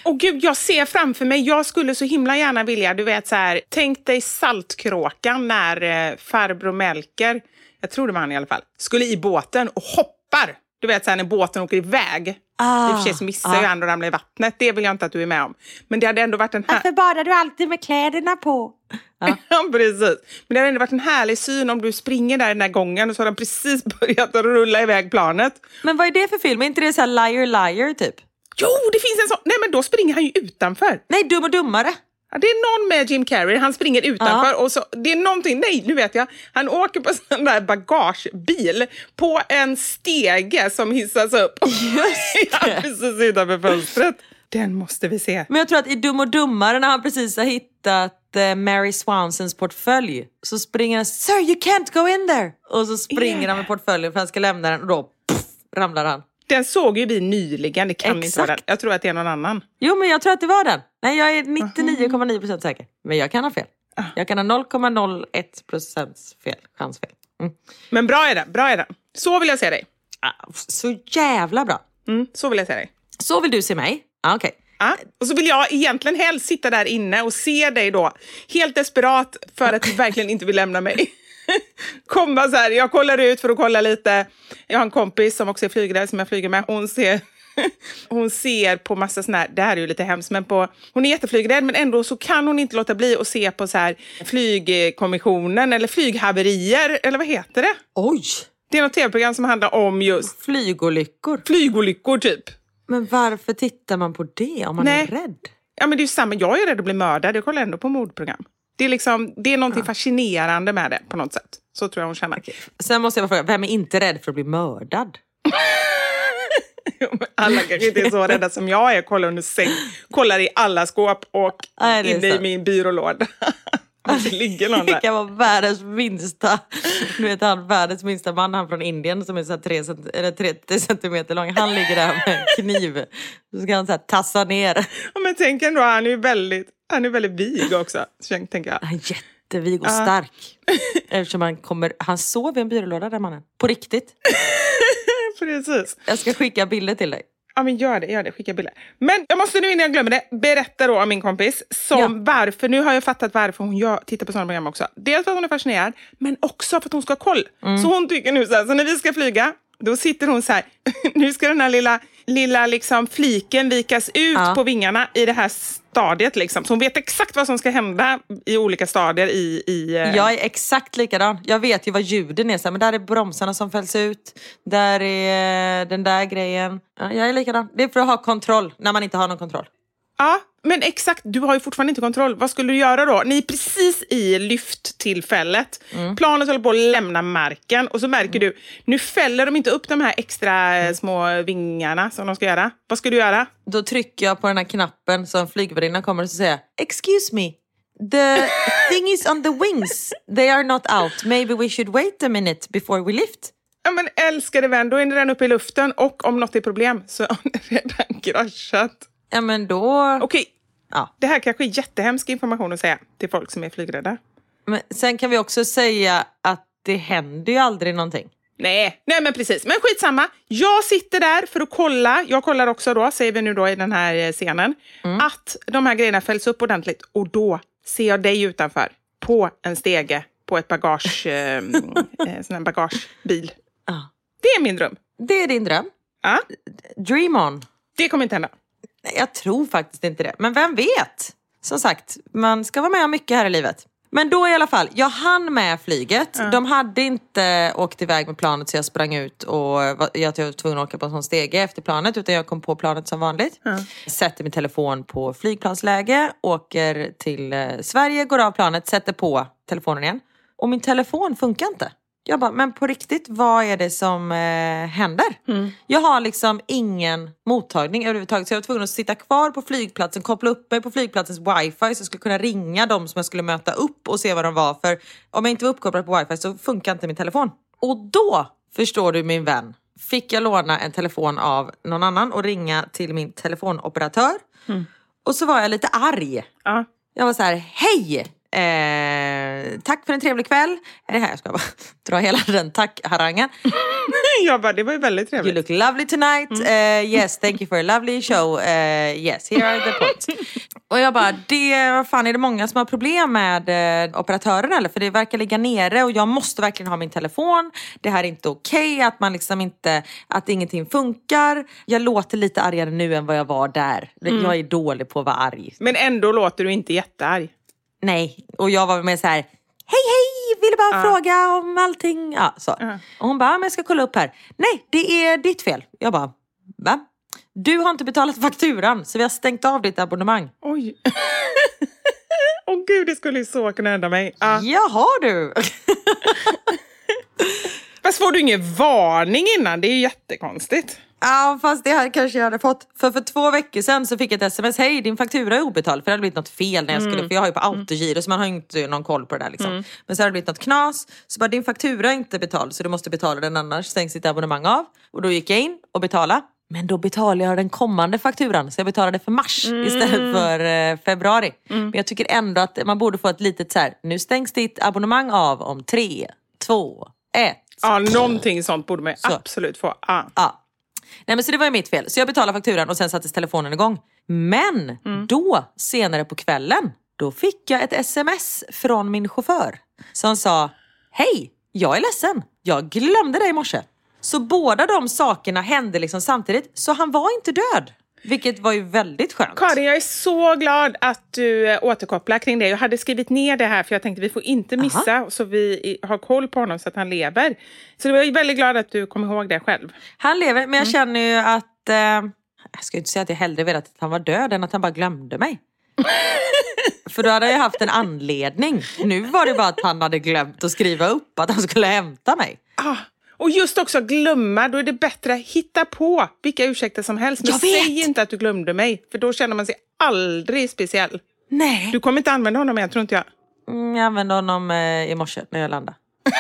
Och gud, jag ser framför mig, jag skulle så himla gärna vilja, du vet så här, tänk dig Saltkråkan när eh, farbror Melker, jag tror det var han i alla fall, skulle i båten och hoppar. Du vet så här när båten åker iväg. Ah, I och för sig så missar ah. han och ramlar i vattnet, det vill jag inte att du är med om. Men det hade ändå varit en här... Varför badar du alltid med kläderna på? Ja. Ja, precis. Men det hade ändå varit en härlig syn om du springer där den där gången och så har den precis börjat att rulla iväg planet. Men vad är det för film? Är inte det så här liar liar typ? Jo, det finns en sån! Nej, men då springer han ju utanför. Nej, Dum och Dummare. Ja, det är någon med Jim Carrey, han springer utanför och så, det är någonting, nej nu vet jag, han åker på sån där bagagebil på en stege som hissas upp. Just ja, precis utanför fönstret. Den måste vi se. Men jag tror att i Dum och Dummare när han precis har hittat eh, Mary Swansons portfölj så springer han “Sir, you can't go in there!” och så springer Yeah. han med portföljen för han ska lämna den och då puff, ramlar han. Den såg ju vi nyligen, det kan inte vara den. Exakt. Jag tror att det är någon annan. Jo, men jag tror att det var den. Nej, jag är 99,9% säker. Men jag kan ha fel. Jag kan ha 0,01% fel, chans fel. Mm. Men bra är den, bra är den. Så vill jag se dig. Ah, Så jävla bra. Mm, så vill jag se dig. Så vill du se mig? Ah, Okej. Ja, och så vill jag egentligen helst sitta där inne och se dig då, helt desperat för att du verkligen inte vill lämna mig. Komma så här, jag kollar ut för att kolla lite. Jag har en kompis som också är flygrädd som jag flyger med. Hon ser, hon ser på massa såna här, det här är ju lite hemskt, men på, hon är jätteflygrädd men ändå så kan hon inte låta bli att se på så här flygkommissionen eller flyghaverier, eller vad heter det? Oj! Det är något tv-program som handlar om just Flygolyckor. flygolyckor typ. Men varför tittar man på det om man Nej. är rädd? Ja, men det är ju samma. Jag är rädd att bli mördad. Jag kollar ändå på mordprogram. Det är, liksom, det är någonting fascinerande med det på något sätt. Så tror jag hon känner. Sen måste jag bara fråga, vem är inte rädd för att bli mördad? Alla kanske inte är så rädda som jag är. Kollar under säng, kollar i alla skåp och Nej, inne i min byrålåda. Om det ligger någon Det där. kan vara världens minsta, du vet han världens minsta man, han från Indien som är så tre cent- eller 30 centimeter lång. Han ligger där med en kniv. Så ska han så här tassa ner. Ja, Men tänk ändå, han är ju väldigt, han är väldigt vig också. Så tänker jag. Han är jättevig och stark. Eftersom han kommer, han sov i en byrålåda den mannen. På riktigt. Precis. Jag ska skicka bilder till dig. Ja, men gör det, gör det. Skicka bilder. Men jag måste nu innan jag glömmer det berätta då om min kompis. Som Ja. varför, nu har jag fattat varför hon gör, tittar på sådana program också. Dels för att hon är fascinerad, men också för att hon ska ha koll. Mm. Så hon tycker nu så här, så när vi ska flyga, då sitter hon så här, nu ska den här lilla, lilla liksom fliken vikas ut Ja. på vingarna i det här stadiet. Liksom. Så hon vet exakt vad som ska hända i olika stadier i... i eh, Jag är exakt likadan. Jag vet ju vad ljuden är. Så här, men där är bromsarna som fälls ut. Där är den där grejen. Ja, jag är likadan. Det är för att ha kontroll när man inte har någon kontroll. Ja, men exakt. Du har ju fortfarande inte kontroll. Vad skulle du göra då? Ni är precis i lyfttillfället. Mm. Planet håller på att lämna marken och så märker du, nu fäller de inte upp de här extra Mm. små vingarna som de ska göra. Vad ska du göra? Då trycker jag på den här knappen så en flygvärdinna kommer och säger Excuse me, the thing is on the wings. They are not out. Maybe we should wait a minute before we lift. Ja, men älskade vän, då är den uppe i luften och om något är problem så har den redan kraschat. Ja men då... Okej, Ja. det här kanske är jättehemsk information att säga till folk som är flygrädda. Men sen kan vi också säga att det händer ju aldrig någonting. Nej, nej men precis. Men skitsamma. Jag sitter där för att kolla. Jag kollar också då, säger vi nu då i den här eh, scenen, att de här grejerna fälls upp ordentligt. Och då ser jag dig utanför på en stege på ett bagage, eh, eh, sån här bagagebil. Ja. Det är min dröm. Det är din dröm. Ja, Dream on. det kommer inte hända. Jag tror faktiskt inte det. Men vem vet? Som sagt, man ska vara med om mycket här i livet. Men då i alla fall, jag hann med flyget. De hade inte åkt iväg med planet så jag sprang ut och jag var tvungen att åka på en sån stege efter planet utan jag kom på planet som vanligt. Sätter min telefon på flygplansläge, åker till eh, Sverige, går av planet, sätter på telefonen igen. Och min telefon funkar inte. Jag bara, men på riktigt, vad är det som eh, händer? Jag har liksom ingen mottagning överhuvudtaget. Så jag var tvungen att sitta kvar på flygplatsen, koppla upp mig på flygplatsens wifi så jag skulle kunna ringa dem som jag skulle möta upp och se vad de var. För om jag inte var uppkopplad på wifi så funkar inte min telefon. Och då, förstår du min vän, fick jag låna en telefon av någon annan och ringa till min telefonoperatör. Och så var jag lite arg. Ja. Jag var så här, hej! Eh, tack för en trevlig kväll. Är det här jag ska bara dra hela den tack-harangen. Jag bara, det var ju väldigt You trevligt. look lovely tonight. Eh, yes, thank you for a lovely show. Eh, yes, here are the points. Och jag bara, det, vad fan är det många som har problem med eh, operatören eller? För det verkar ligga nere och jag måste verkligen ha min telefon. Det här är inte okej, att man liksom inte, att ingenting funkar. Jag låter lite argare nu än vad jag var där. Jag är dålig på att vara arg. Men ändå låter du inte jättearg. Nej, och jag var med så här. Hej hej, ville bara fråga om allting. Ja, så. Och hon bara, "Ja, men jag ska kolla upp här. Nej, det är ditt fel. Jag bara, va? Du har inte betalat fakturan så vi har stängt av ditt abonnemang. Oj. Åh gud, det skulle ju så kunna hända mig. Ja. Jaha du! Fast får du ingen varning innan? Det är ju jättekonstigt. Ja fast det här kanske jag hade fått. För för två veckor sedan så fick jag ett sms. Hej din faktura är obetald. För det hade blivit något fel när jag skulle. För jag har ju på autogiro så man har ju inte någon koll på det där liksom. Men så hade det blivit något knas. Så bara din faktura är inte betald så du måste betala den annars stängs ditt abonnemang av. Och då gick jag in och betalade. Men då betalade jag den kommande fakturan. Så jag betalade för mars istället för eh, februari. Men jag tycker ändå att man borde få ett litet så här. Nu stängs ditt abonnemang av om tre, två, ett. Ja, någonting sånt borde man Så. absolut få. Ja. Ja. Nej men så det var ju mitt fel. Så jag betalade fakturan och sen sattes telefonen igång. Men då, senare på kvällen, då fick jag ett sms från min chaufför som sa Hej, jag är ledsen. Jag glömde dig i morse. Så båda de sakerna hände liksom samtidigt. Så han var inte död. Vilket var ju väldigt skönt. Karin, jag är så glad att du eh, återkopplar kring det. Jag hade skrivit ner det här för jag tänkte vi får inte missa så vi har koll på honom så att han lever. Så jag är väldigt glad att du kom ihåg det själv. Han lever, men jag känner ju att... Eh, jag ska inte säga att jag hellre velat att han var död än att han bara glömde mig. För då hade jag haft en anledning. Nu var det bara att han hade glömt att skriva upp att han skulle hämta mig. Ah, och just också glömma, då är det bättre att hitta på vilka ursäkter som helst. Men säg inte att du glömde mig, för då känner man sig aldrig speciell. Nej. Du kommer inte använda honom mer, tror inte jag. Mm, jag använde honom eh, i morse när jag landade.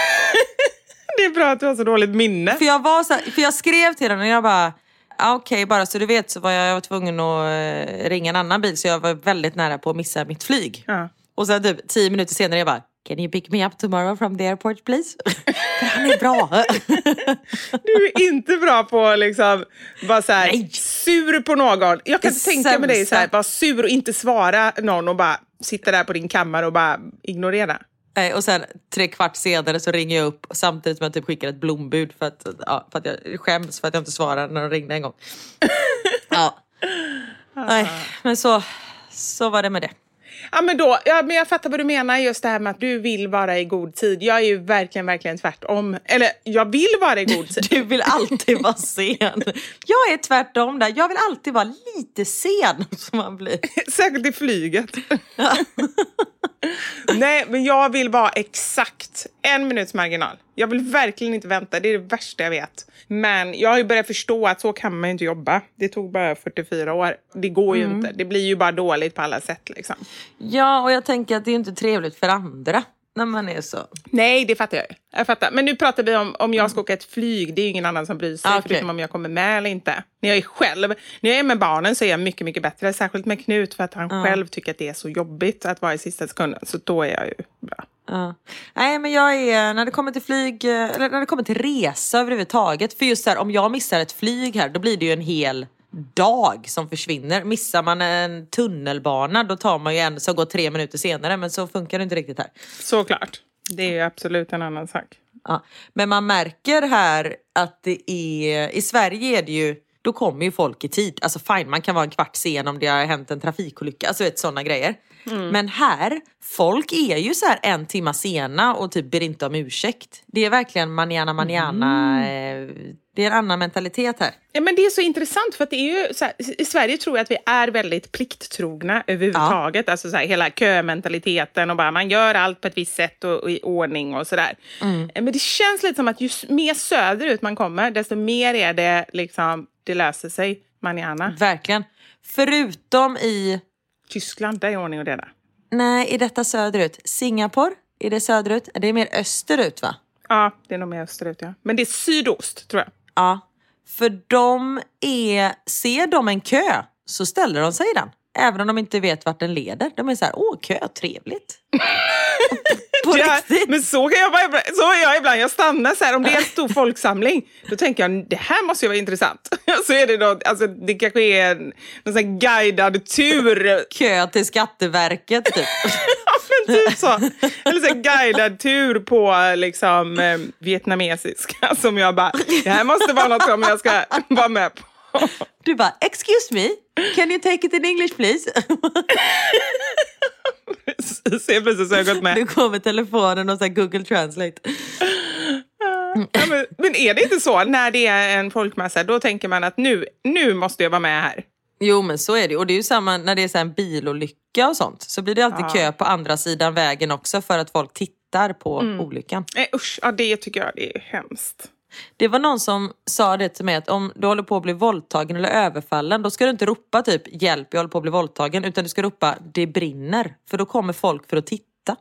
Det är bra att du har så dåligt minne. För jag, var så här, för jag skrev till honom och jag bara... ah, Okej, bara så du vet så var jag, jag var tvungen att eh, ringa en annan bil så jag var väldigt nära på att missa mitt flyg. Ja. Och sen typ tio minuter senare jag bara Can you pick me up tomorrow from the airport please? För han är bra. Du är inte bra på liksom vara så här, Nej. sur på någon. Jag kan Det tänka mig dig så här, vara sur och inte svara någon och bara sitta där på din kammare och bara ignorera. Nej, och sen tre kvart senare så ringer jag upp samtidigt som jag typ skickar ett blombud för att, ja, för att jag skäms för att jag inte svarade när de ringde en gång. Ja. Nej, men så, så var det med det. Ja, men då, ja, men jag fattar vad du menar, just det här med att du vill vara i god tid. Jag är ju verkligen, verkligen tvärtom. Eller, jag vill vara i god tid. Du vill alltid vara sen. Jag är tvärtom där. Jag vill alltid vara lite sen som man blir. Särskilt i flyget. Nej, men jag vill vara exakt en minuts marginal. Jag vill verkligen inte vänta, det är det värsta jag vet. Men jag har ju börjat förstå att så kan man ju inte jobba. Det tog bara 44 år. Det går ju inte. Det blir ju bara dåligt på alla sätt liksom. Ja, och jag tänker att det är inte trevligt för andra när man är så. Nej, det fattar jag. Jag fattar. Men nu pratar vi om om jag ska åka ett flyg. Det är ingen annan som bryr sig, Ah, okej. förutom om jag kommer med eller inte. När jag är själv, när jag är med barnen så är jag mycket, mycket bättre. Särskilt med Knut, för att han själv tycker att det är så jobbigt att vara i sista sekunden. Så då är jag ju bra. Ja. Nej, men jag är, när det kommer till flyg, eh, eller när det kommer till resa överhuvudtaget. För just så här, om jag missar ett flyg här, då blir det ju en hel dag som försvinner. Missar man en tunnelbana, då tar man ju en som går tre minuter senare. Men så funkar det inte riktigt här. Såklart. Det är absolut en annan sak. Ja. Men man märker här att det är, i Sverige är det ju, då kommer ju folk i tid. Alltså fine, man kan vara en kvart sen om det har hänt en trafikolycka, alltså vet sådana grejer. Mm. Men här, folk är ju så här en timma sena och typ ber inte om ursäkt. Det är verkligen manana manana, Mm. eh, det är en annan mentalitet här. Ja, men det är så intressant för att det är ju så här, i Sverige tror jag att vi är väldigt plikttrogna överhuvudtaget. Alltså så här, hela kömentaliteten och bara man gör allt på ett visst sätt och, och i ordning och sådär. Mm. Men det känns lite som att ju mer söderut man kommer desto mer är det liksom, det löser sig manana. Verkligen. Förutom i, Tyskland, där är ordning och reda. nej, är detta söderut? Singapore? Är det söderut? Det är mer österut va? Ja, det är nog mer österut ja. Men det är sydost tror jag. Ja. För de är, ser de en kö så ställer de sig i den. Även om de inte vet vart den leder. De är så här, åh kö, trevligt. På Ja, riktigt. men så, kan jag bara, ibland- så är jag ibland. Jag stannar så här, om det är en stor folksamling, då tänker jag det här måste ju vara intressant. Så är det då, alltså det kanske är en, någon sån guidad tur. Kö till Skatteverket typ. men typ så. Eller så här guidad tur på liksom eh, vietnamesiska som jag bara, det här måste vara något som jag ska vara med på. Du bara, excuse me, can you take it in English please? Så helt plötsligt så har jag gått med. Nu kommer telefonen och så Google Translate. Ja, men, men är det inte så när det är en folkmassa, då tänker man att nu, nu måste jag vara med här. Jo men så är det Och det är ju samma när det är så en bilolycka och sånt. Så blir det alltid Ja. kö på andra sidan vägen också för att folk tittar på Mm. olyckan. Nej, usch, ja, det tycker jag det är hemskt. Det var någon som sa det till mig att om du håller på att bli våldtagen eller överfallen då ska du inte ropa typ hjälp jag håller på att bli våldtagen utan du ska ropa det brinner. För då kommer folk för att titta.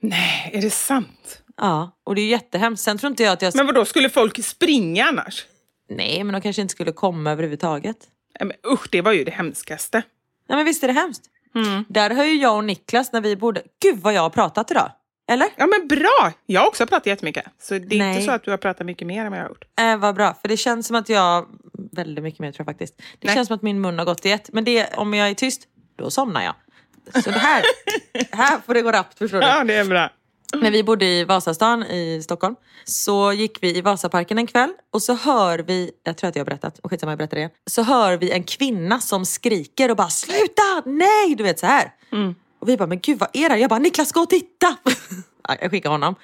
Nej, är det sant? Ja, och det är ju jättehemskt. Sen tror inte jag att jag... Men vad då skulle folk springa annars? Nej, men de kanske inte skulle komma överhuvudtaget. Ja, Men, usch, det var ju det hemskaste. Nej men visst är det hemskt? Mm. Där har ju jag och Niklas när vi bodde... Gud vad jag har pratat idag! Eller? Ja men bra! Jag har också pratat jättemycket. Så det är Nej. inte så att du har pratat mycket mer än vad jag har gjort. Äh, vad bra, för det känns som att jag... Väldigt mycket mer tror jag faktiskt. Det Nej. känns som att min mun har gått i ett. Men det, om jag är tyst, då somnar jag. Så det här, här får det gå rappt förstår du. Ja, det är bra. När vi bodde i Vasastan i Stockholm så gick vi i Vasaparken en kväll och så hör vi, jag tror att jag har berättat, och skitsamma jag berättar det igen. Så hör vi en kvinna som skriker och bara sluta, nej, du vet så här. Och vi bara, men gud vad är det? Jag bara, Niklas gå och titta! Ja, jag skickar honom.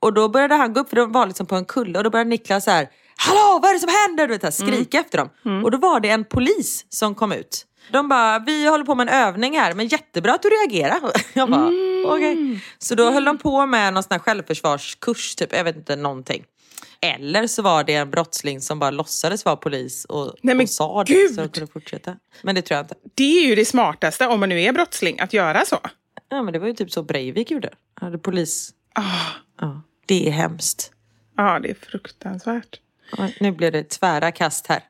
Och då började han gå upp, för de var liksom på en kulle och då började Niklas så här, hallå vad är det som händer? Du vet, här, skrika efter dem. Och då var det en polis som kom ut. De bara, vi håller på med en övning här, men jättebra att du reagerar. Jag bara, okej. Så då höll de på med någon sån här självförsvarskurs, typ, jag vet inte, någonting. Eller så var det en brottsling som bara låtsades vara polis och, Nej, och sa det gud! så de kunde fortsätta. Men det tror jag inte. Det är ju det smartaste om man nu är brottsling, att göra så. Ja men det var ju typ så Breivik gjorde. Han hade polis. Ah, Ja, det är hemskt. Ja, det är fruktansvärt. Nu blev det tvära kast här.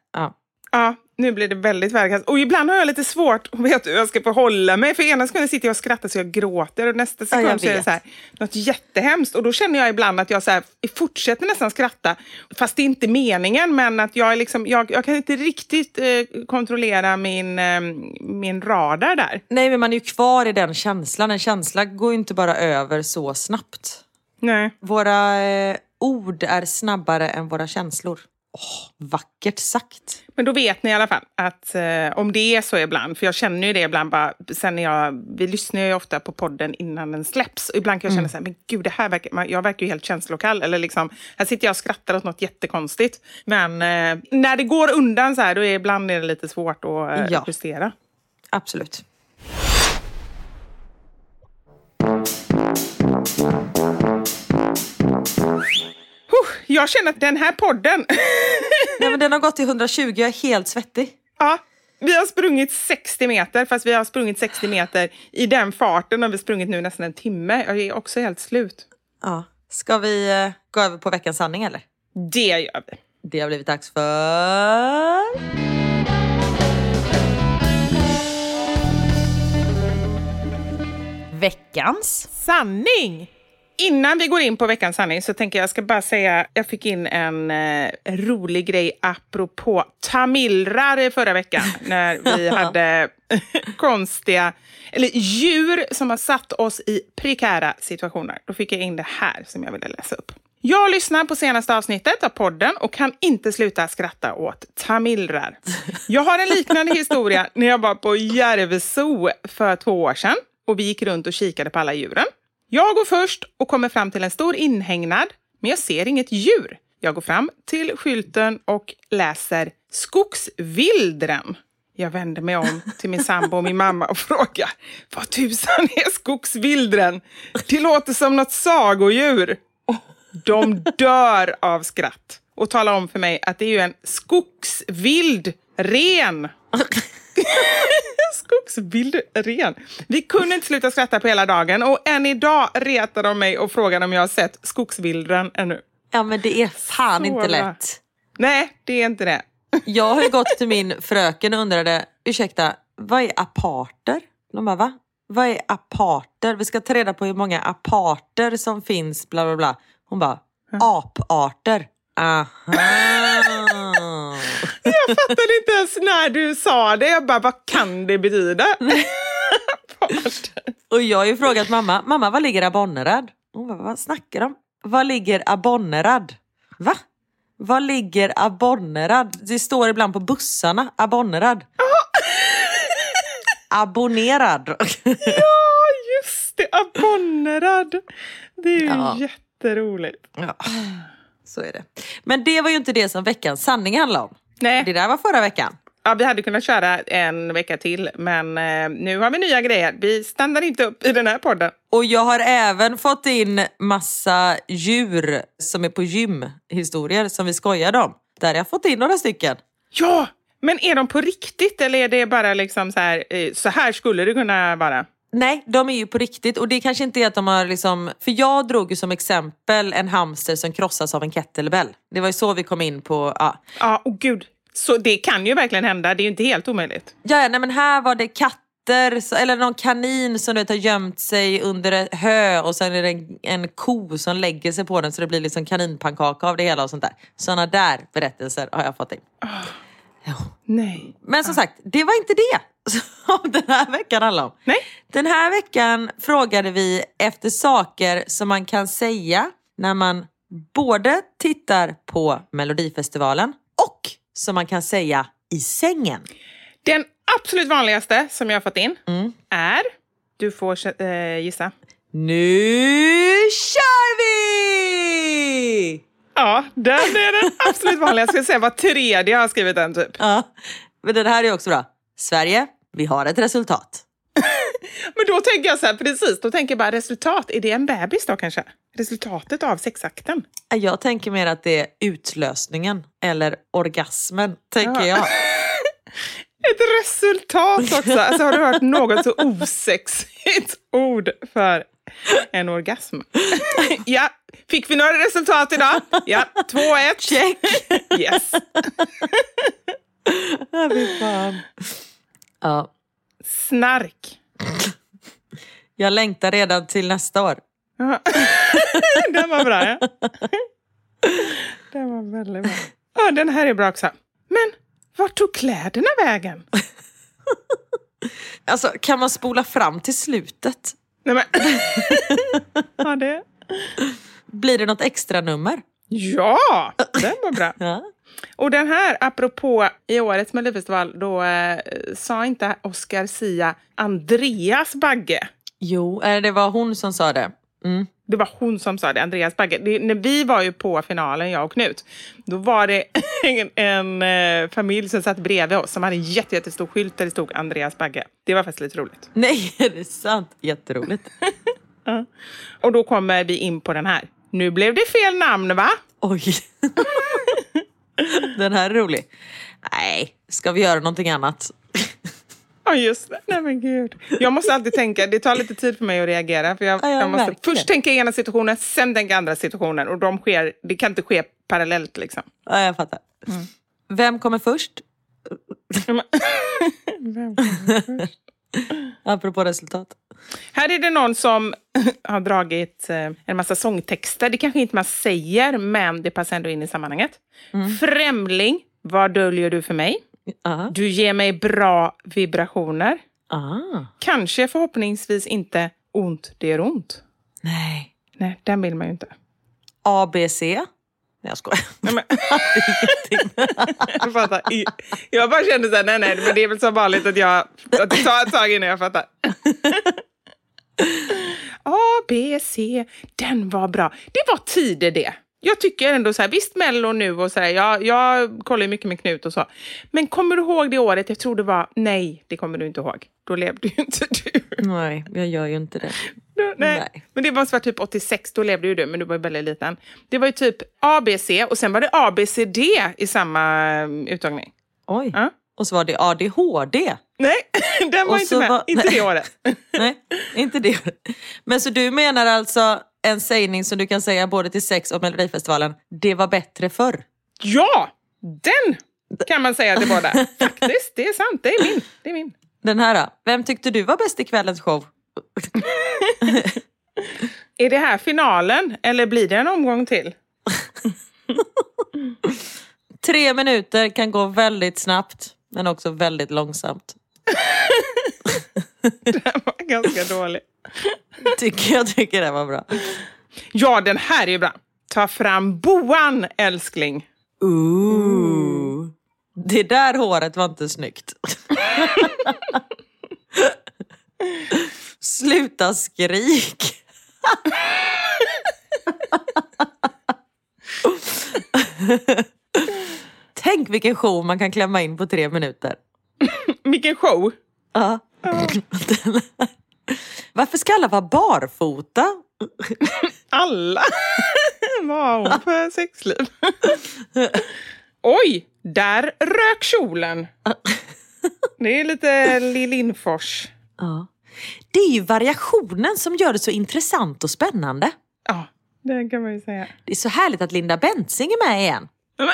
Ja. Ja, nu blir det väldigt verkligt. Och ibland har jag lite svårt att veta hur jag ska förhålla mig. För ena sekunden sitter jag och skrattar så jag gråter och nästa sekund jag så är det så här, något jättehemskt. Och då känner jag ibland att jag så här, fortsätter nästan skratta. Fast det är inte meningen, men att jag, är liksom, jag, jag kan inte riktigt eh, kontrollera min, eh, min radar där. Nej men man är ju kvar i den känslan. En känsla går ju inte bara över så snabbt. Nej. Våra eh, ord är snabbare än våra känslor. Åh, vackert sagt. Men då vet ni i alla fall att eh, om det är så ibland, för jag känner ju det ibland bara, sen jag, vi lyssnar ju ofta på podden innan den släpps och ibland kan jag känna så här, men gud det här verkar, jag verkar ju helt känslokall eller liksom, här sitter jag och skrattar åt något jättekonstigt. Men eh, när det går undan så här, då är ibland är det lite svårt att eh, Ja. justera. Absolut. Jag känner att den här podden, Nej, men den har gått till 120, jag är helt svettig. ja, vi har sprungit 60 meter, fast vi har sprungit 60 meter i den farten har vi sprungit nu nästan en timme. Jag är också helt slut. Ja. Ska vi eh, gå över på veckans sanning eller? Det gör vi. Det har blivit dags för... Veckans Sanning! Innan vi går in på veckans sanning så tänker jag, jag ska bara säga, jag fick in en eh, rolig grej apropå tamilrar förra veckan när vi hade konstiga, eller djur som har satt oss i prekära situationer. Då fick jag in det här som jag ville läsa upp. Jag lyssnar på senaste avsnittet av podden och kan inte sluta skratta åt tamilrar. Jag har en liknande historia när jag var på Järvsö för två år sedan och vi gick runt och kikade på alla djuren. Jag går först och kommer fram till en stor inhägnad, men jag ser inget djur. Jag går fram till skylten och läser skogsvildren. Jag vänder mig om till min sambo och min mamma och frågar vad tusan är skogsvildren? Det låter som något sagodjur. De dör av skratt och talar om för mig att det är ju en skogsvild ren. skogsvild ren. Vi kunde inte sluta skratta på hela dagen och än idag retar de mig och frågar om jag har sett skogsvildren ännu. Ja, men det är fan Så inte bra. lätt. Nej, det är inte det. Jag har ju gått till min fröken och undrade, ursäkta, vad är aparter? De bara, va? Vad är aparter? Vi ska ta reda på hur många aparter som finns, bla bla bla. Hon bara, aparter. Aha. Jag fattade inte ens när du sa det. Jag bara, vad kan det betyda? Och jag har ju frågat mamma, mamma vad ligger Abonnerad? Hon bara, vad snackar de? Vad ligger Abonnerad? Va? Vad ligger Abonnerad? Det står ibland på bussarna, Abonnerad. Abonnerad. Ja, just det. Abonnerad. Det är ju Ja. jätteroligt. Ja, så är det. Men det var ju inte det som veckans sanning handlade om. Nej. Det där var förra veckan. Ja, vi hade kunnat köra en vecka till, men eh, nu har vi nya grejer. Vi stannar inte upp i den här podden. Och jag har även fått in massa djur som är på gymhistorier som vi skojade om. Där har jag fått in några stycken. Ja, men är de på riktigt eller är det bara liksom så här, eh, så här skulle det kunna vara? Nej, de är ju på riktigt och det kanske inte är att de har liksom... För jag drog ju som exempel en hamster som krossas av en kettlebell. Det var ju så vi kom in på... Ja, Ja, och gud. Så det kan ju verkligen hända. Det är ju inte helt omöjligt. ja nej, men här var det katter eller någon kanin som du vet, har gömt sig under ett hö och sen är det en, en ko som lägger sig på den så det blir liksom kaninpannkaka av det hela och sånt där. Såna där berättelser har jag fått in. Nej. Men som sagt, det var inte det som den här veckan handlade om. Nej. Den här veckan frågade vi efter saker som man kan säga när man både tittar på Melodifestivalen och som man kan säga i sängen. Den absolut vanligaste som jag har fått in är, du får eh, gissa. Nu kör vi! Ja, den är den absolut vanligaste. Jag ska säga var tredje har skrivit den typ. Ja, men den här är också bra. Sverige, vi har ett resultat. Men då tänker jag så här, precis, då tänker jag bara resultat, är det en bebis då kanske? Resultatet av sexakten? Jag tänker mer att det är utlösningen eller orgasmen, tänker Ja. jag. Ett resultat också. Alltså har du hört något så osexigt ord för en orgasm? Ja, fick vi några resultat idag? Ja, 2-1. Check! Yes. Fy fan. Ja, Snark. jag längtar redan till nästa år. Den var bra, ja. Den var väldigt bra. Ja, den här är bra också. Men vart tog kläderna vägen? Alltså, kan man spola fram till slutet? Nej, men... Ja, det... Blir det något extra nummer? Ja, den var bra. Ja. Och den här, apropå i årets Melodifestival, då eh, sa inte Oscar Sia Andreas Bagge. Jo, eh, det var hon som sa det. Mm. Det var hon som sa det, Andreas Bagge. Det, när vi var ju på finalen, jag och Knut, då var det en, en eh, familj som satt bredvid oss som hade en jätte, jättestor skylt där det stod Andreas Bagge. Det var faktiskt lite roligt. Nej, är det sant? Jätteroligt. Och då kommer vi in på den här. Nu blev det fel namn, va? Oj. Den här är rolig. Nej, ska vi göra någonting annat? Ja, just det. Nej, men gud. Jag måste alltid tänka, det tar lite tid för mig att reagera. För jag, Ja, ja, jag måste verkligen. först tänka ena situationen, sen tänka andra situationen. Och de sker, det kan inte ske parallellt liksom. Ja, jag fattar. Vem kommer först? Vem? Apropå resultat. Här är det någon som har dragit eh, en massa sångtexter. Det kanske inte man säger, men det passar ändå in i sammanhanget. Främling, vad döljer du för mig? Ah. Du ger mig bra vibrationer. Ah. Kanske förhoppningsvis inte ont, det är ont. Nej. Nej, den vill man ju inte. ABC. Nej jag skojar. Nej, men... jag fattar. Jag bara kände såhär, nej nej, men det är väl så vanligt att jag att det tar ett tag innan jag fattar. A, B, C, den var bra. Det var tider det. Jag tycker ändå så här, visst Mello nu och så här, jag, jag kollar ju mycket med Knut och så. Men kommer du ihåg det året? Jag tror det var, nej, det kommer du inte ihåg. Då levde ju inte du. Nej, jag gör ju inte det. Nej. nej. Men det måste vara typ 86, då levde ju du, men du var ju väldigt liten. Det var ju typ ABC och sen var det ABCD i samma um, uttagning. Oj. Ja? Och så var det ADHD. Nej, den var inte med. Var... Inte det året. nej, inte det Men så du menar alltså en sägning som du kan säga både till sex och Melodifestivalen. Det var bättre förr. Ja, den kan man säga till båda. Faktiskt, det är sant. Det är min. Det är min. Den här då? Vem tyckte du var bäst i kvällens show? Är det här finalen eller blir det en omgång till? Tre minuter kan gå väldigt snabbt men också väldigt långsamt. den var ganska dålig. tycker jag tycker det var bra. Ja, den här är bra. Ta fram boan, älskling. Ooh. Det där håret var inte snyggt. Sluta skrik. Tänk vilken show man kan klämma in på tre minuter. vilken show? Ja. Varför ska alla vara barfota? alla? Vad har hon för sexliv? Oj, där rök kjolen. Det är lite Lill Lindfors. Ja. Det är ju variationen som gör det så intressant och spännande. Ja, det kan man ju säga. Det är så härligt att Linda Bensing är med igen.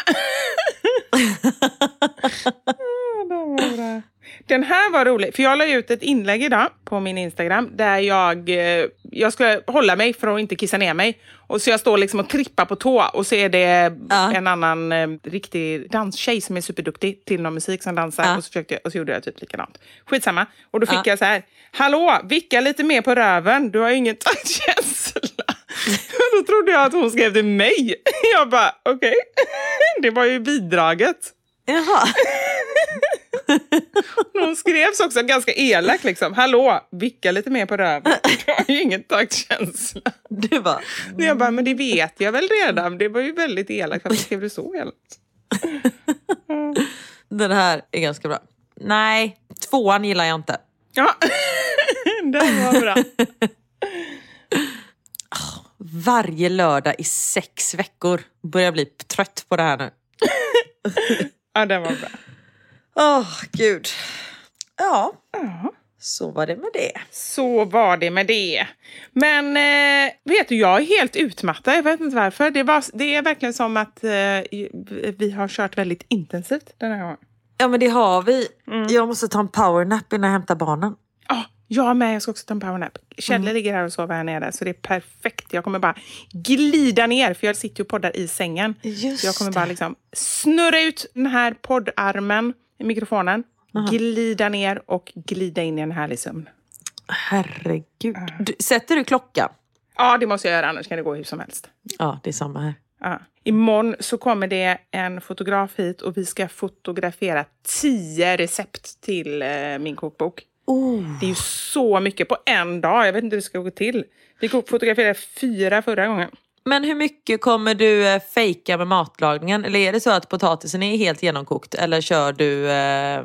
Den här var rolig, för jag la ut ett inlägg idag på min Instagram där jag, eh, jag skulle hålla mig för att inte kissa ner mig. Och så jag står liksom och trippar på tå och så är det ja. en annan eh, riktig danstjej som är superduktig till någon musik som dansar ja. och, så försökte jag, och så gjorde jag typ likadant. Skitsamma. Och då fick ja. jag så här, hallå, vicka lite mer på röven, du har ingen taktkänsla. då trodde jag att hon skrev till mig. Jag bara, okej, okay. det var ju bidraget. Jaha. Hon skrevs också ganska elak liksom. Hallå, vicka lite mer på röven. Du har ju ingen taktkänsla. Du bara... Jag bara, men det vet jag väl redan. Det var ju väldigt elakt. Varför skrev du så elakt? Den här är ganska bra. Nej, tvåan gillar jag inte. Ja, den var bra. Varje lördag i sex veckor. Börjar bli trött på det här nu. ja, den var bra. Åh, oh, gud. Ja, uh så var det med det. Så var det med det. Men eh, vet du, jag är helt utmattad. Jag vet inte varför. Det, var, det är verkligen som att eh, vi har kört väldigt intensivt den här gången. Ja, men det har vi. Mm. Jag måste ta en powernap innan jag hämtar barnen. Oh, jag med. Jag ska också ta en powernap. Kjelle mm. ligger här och sover här nere, så det är perfekt. Jag kommer bara glida ner, för jag sitter ju och poddar i sängen. Just jag kommer bara liksom snurra ut den här poddarmen i mikrofonen, Aha. glida ner och glida in i en härlig sömn. Herregud. Du, sätter du klocka? Ja, det måste jag göra, annars kan det gå hur som helst. Ja, det är samma här. Ja. Imorgon så kommer det en fotograf hit och vi ska fotografera tio recept till eh, min kokbok. Oh. Det är ju så mycket på en dag. Jag vet inte hur det ska gå till. Vi fotograferade fyra förra gången. Men hur mycket kommer du eh, fejka med matlagningen? Eller är det så att potatisen är helt genomkokt? Eller kör du eh,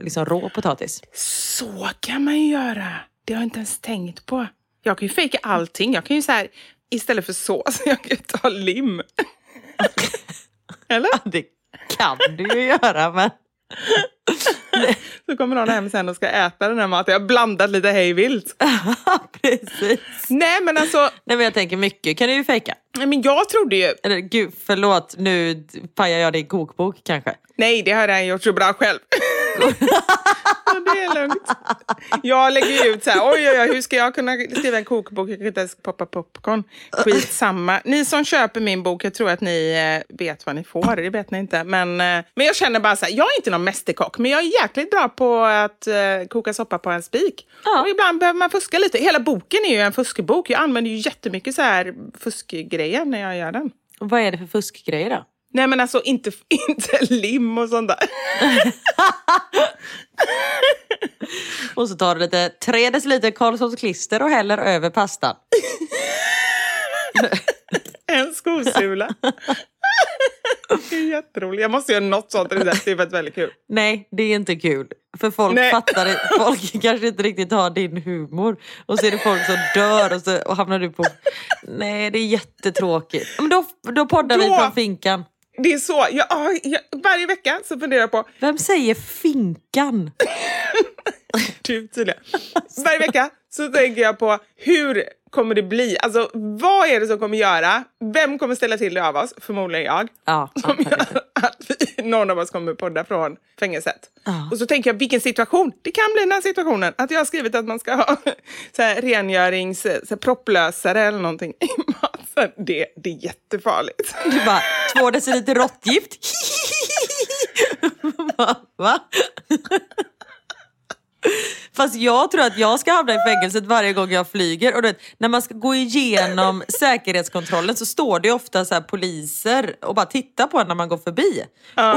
liksom rå potatis? Så kan man ju göra. Det har jag inte ens tänkt på. Jag kan ju fejka allting. Jag kan ju så här, istället för sås, jag kan ju ta lim. Eller? Ja, det kan du ju göra, men... Så kommer någon hem sen och ska äta den här maten. Jag har blandat lite hej vilt. Precis. Nej men alltså. Nej men jag tänker mycket kan du ju fejka. Men jag trodde ju. Eller gud förlåt nu pajar jag din kokbok kanske. Nej det har jag gjort så bra själv. det är lugnt. Jag lägger ut så här, oj, oj, oj, hur ska jag kunna skriva en kokbok? Jag kan inte ens poppa popcorn. Skitsamma. Ni som köper min bok, jag tror att ni eh, vet vad ni får. Det vet ni inte. Men, eh, men jag känner bara så här, jag är inte någon mästerkock, men jag är jäkligt bra på att eh, koka soppa på en spik. Ja. Och ibland behöver man fuska lite. Hela boken är ju en fuskbok. Jag använder ju jättemycket så här fuskgrejer när jag gör den. Och vad är det för fuskgrejer då? Nej men alltså inte, inte lim och sånt där. Och så tar du lite 3 deciliter Karlssons klister och häller över pastan. En skosula. Det är jätteroligt. Jag måste göra något sånt recept. Det är väldigt kul. Nej, det är inte kul. För folk Nej. fattar det. Folk kanske inte riktigt har din humor. Och så är det folk som dör och så och hamnar du på... Nej, det är jättetråkigt. Men då, då poddar vi Då- från finkan. Det är så. Jag, ja, jag, varje vecka så funderar jag på, Vem säger finkan? du tydligen. Varje vecka så tänker jag på hur kommer det bli? Alltså vad är det som kommer göra? Vem kommer ställa till det av oss? Förmodligen jag. Ja, Som gör att vi, någon av oss kommer podda från fängelset. Ja. Och så tänker jag, vilken situation? Det kan bli den här situationen. Att jag har skrivit att man ska ha så här, rengörings, så här, propplösare eller någonting i maten. Det, det är jättefarligt. Du bara, två deciliter råttgift. Va? Va? Fast jag tror att jag ska hamna i fängelset varje gång jag flyger. Och vet, när man ska gå igenom säkerhetskontrollen så står det ofta så poliser och bara tittar på en när man går förbi.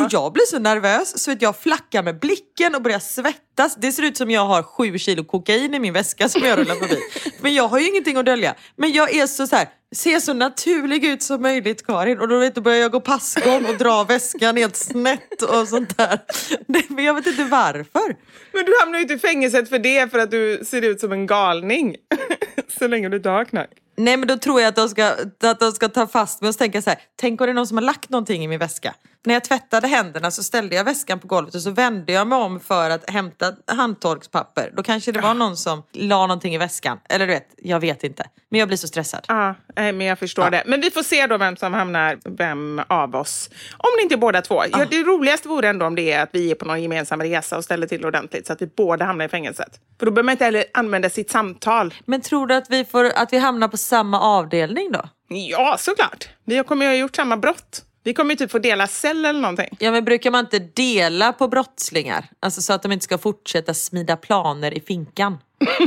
Och jag blir så nervös så att jag flackar med blicken och börjar svettas. Det ser ut som jag har sju kilo kokain i min väska som jag rullar förbi. Men jag har ju ingenting att dölja. Men jag är så, så här, ser så naturlig ut som möjligt Karin. Och då, vet du, börjar jag gå passgång och dra väskan helt snett och sånt där. Nej, Men jag vet inte varför. Men du hamnar ju inte i fängelset för det för att du ser ut som en galning. så länge du inte har knark. Nej men då tror jag att de ska, att de ska ta fast mig och tänka så här. Tänk om det är någon som har lagt någonting i min väska. När jag tvättade händerna så ställde jag väskan på golvet och så vände jag mig om för att hämta handtorkspapper. Då kanske det var någon som la någonting i väskan. Eller du vet, jag vet inte. Men jag blir så stressad. Ja, nej, men jag förstår det. Men vi får se då vem som hamnar, vem av oss. Om det inte är båda två. Ja, det roligaste vore ändå om det är att vi är på någon gemensam resa och ställer till ordentligt så att vi båda hamnar i fängelset. För då behöver man inte heller använda sitt samtal. Men tror du att vi, får, att vi hamnar på samma avdelning då? Ja, såklart. Vi kommer ju ha gjort samma brott. Vi kommer ju typ få dela cell eller någonting. Ja men brukar man inte dela på brottslingar? Alltså så att de inte ska fortsätta smida planer i finkan.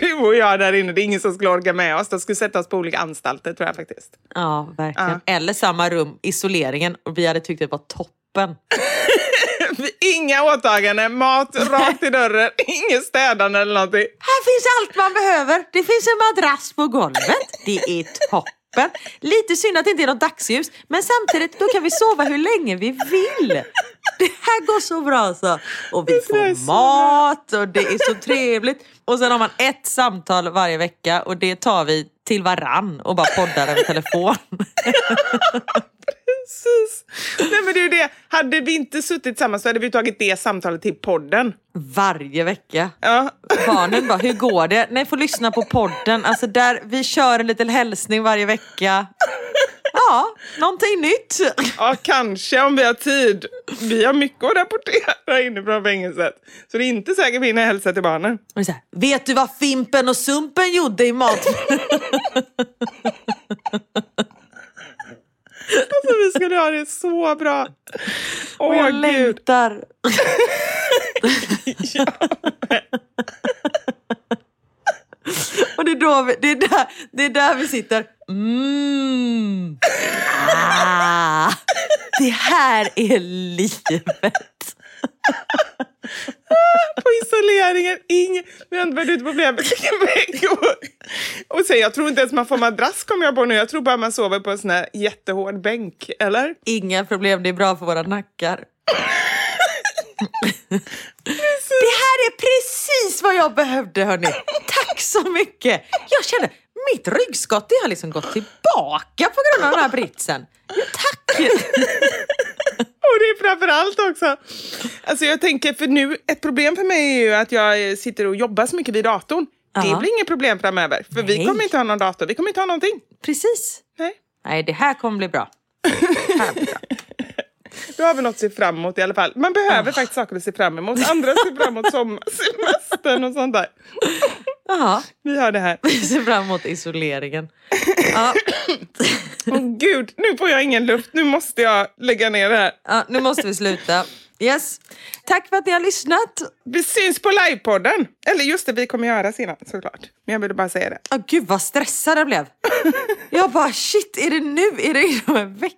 Du och jag där inne, det är ingen som skulle orka med oss. De skulle sätta oss på olika anstalter tror jag faktiskt. Ja, verkligen. Eller samma rum, isoleringen. Och vi hade tyckt det var toppen. Inga åtaganden, mat rakt i dörren, inget städande eller någonting. Här finns allt man behöver. Det finns en madrass på golvet. Det är toppen. Lite synd att det inte är något dagsljus. Men samtidigt, då kan vi sova hur länge vi vill. Det här går så bra så. Och vi får mat och det är så trevligt. Och sen har man ett samtal varje vecka och det tar vi till varann och bara poddar över telefon. Precis. Nej men det är det. Hade vi inte suttit tillsammans så hade vi tagit det samtalet till podden. Varje vecka. Ja. Barnen bara, hur går det? Nej, får lyssna på podden. Alltså där, vi kör en liten hälsning varje vecka. Ja, någonting nytt. ja, kanske om vi har tid. Vi har mycket att rapportera inifrån fängelset. Så det är inte säkert vi hinner hälsa till barnen. Här, Vet du vad Fimpen och Sumpen gjorde i mat? Alltså vi skulle ha det så bra. Åh Och jag gud. längtar. Och det är, då vi, det, är där, det är där vi sitter. Mm. Ah, det här är livet. På isoleringen, ingen, vi har inte ute på flera veckor. Och så, jag tror inte ens man får madrass kommer jag på nu. Jag tror bara man sover på en sån här jättehård bänk, eller? Inga problem, det är bra för våra nackar. Det här är precis vad jag behövde hörni. Tack så mycket. Jag känner, mitt ryggskott det har liksom gått tillbaka på grund av den här britsen. Ja, tack. Och det är framför allt också. Alltså jag tänker, för nu, ett problem för mig är ju att jag sitter och jobbar så mycket vid datorn. Det Ja. blir inget problem framöver, för vi Nej. kommer inte ha någon dator. Vi kommer inte ha någonting. Precis. Nej. Nej, det här kommer bli bra. Det här blir bra. Då har vi något att se fram emot i alla fall. Man behöver faktiskt saker att se fram emot. Andra ser fram emot sommarsemestern och sånt där. Jaha, Vi har det här. vi ser fram emot isoleringen. Ja, Åh gud, nu får jag ingen luft. Nu måste jag lägga ner det här. ja, nu måste vi sluta. Yes. Tack för att ni har lyssnat. Vi syns på livepodden. Eller just det, vi kommer göra senare såklart. Men jag ville bara säga det. Oh, gud vad stressad jag blev. Jag bara shit, är det nu? Är det inom en vecka?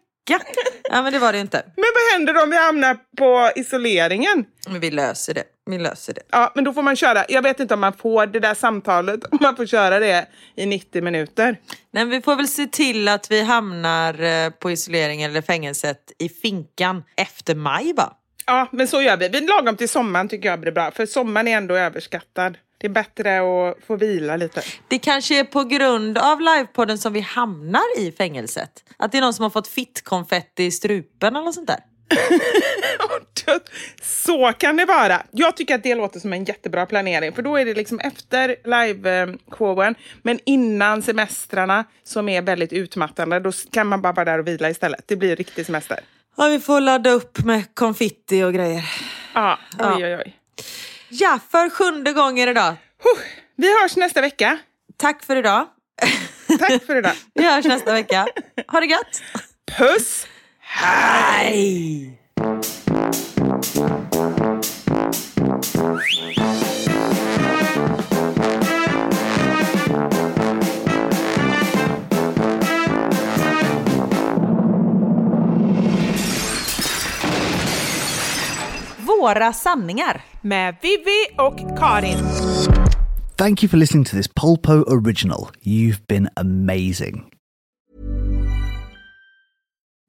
Ja men det var det inte. Men vad händer om vi hamnar på isoleringen? Men vi löser det. Vi löser det. Ja, men då får man köra. Jag vet inte om man får det där samtalet, om man får köra det i 90 minuter. Nej, men vi får väl se till att vi hamnar eh, på isoleringen eller fängelset i finkan efter maj va? Ja, men så gör vi. Vi lagom till sommaren tycker jag blir bra, för sommaren är ändå överskattad. Det är bättre att få vila lite. Det kanske är på grund av livepodden som vi hamnar i fängelset. Att det är någon som har fått fittkonfetti i strupen eller något sånt där. Så kan det vara. Jag tycker att det låter som en jättebra planering, för då är det liksom efter live-showen, men innan semestrarna som är väldigt utmattande. Då kan man bara vara där och vila istället. Det blir riktig semester. Ja, vi får ladda upp med konfitti och grejer. Ja, oj, oj, oj. Ja, för sjunde gången idag. Vi hörs nästa vecka. Tack för idag. Tack för idag. Vi hörs nästa vecka. Ha det gött! Puss! Hej! Våra sanningar. Med Vivi och Karin. Thank you for listening to this Polpo original. You've been amazing.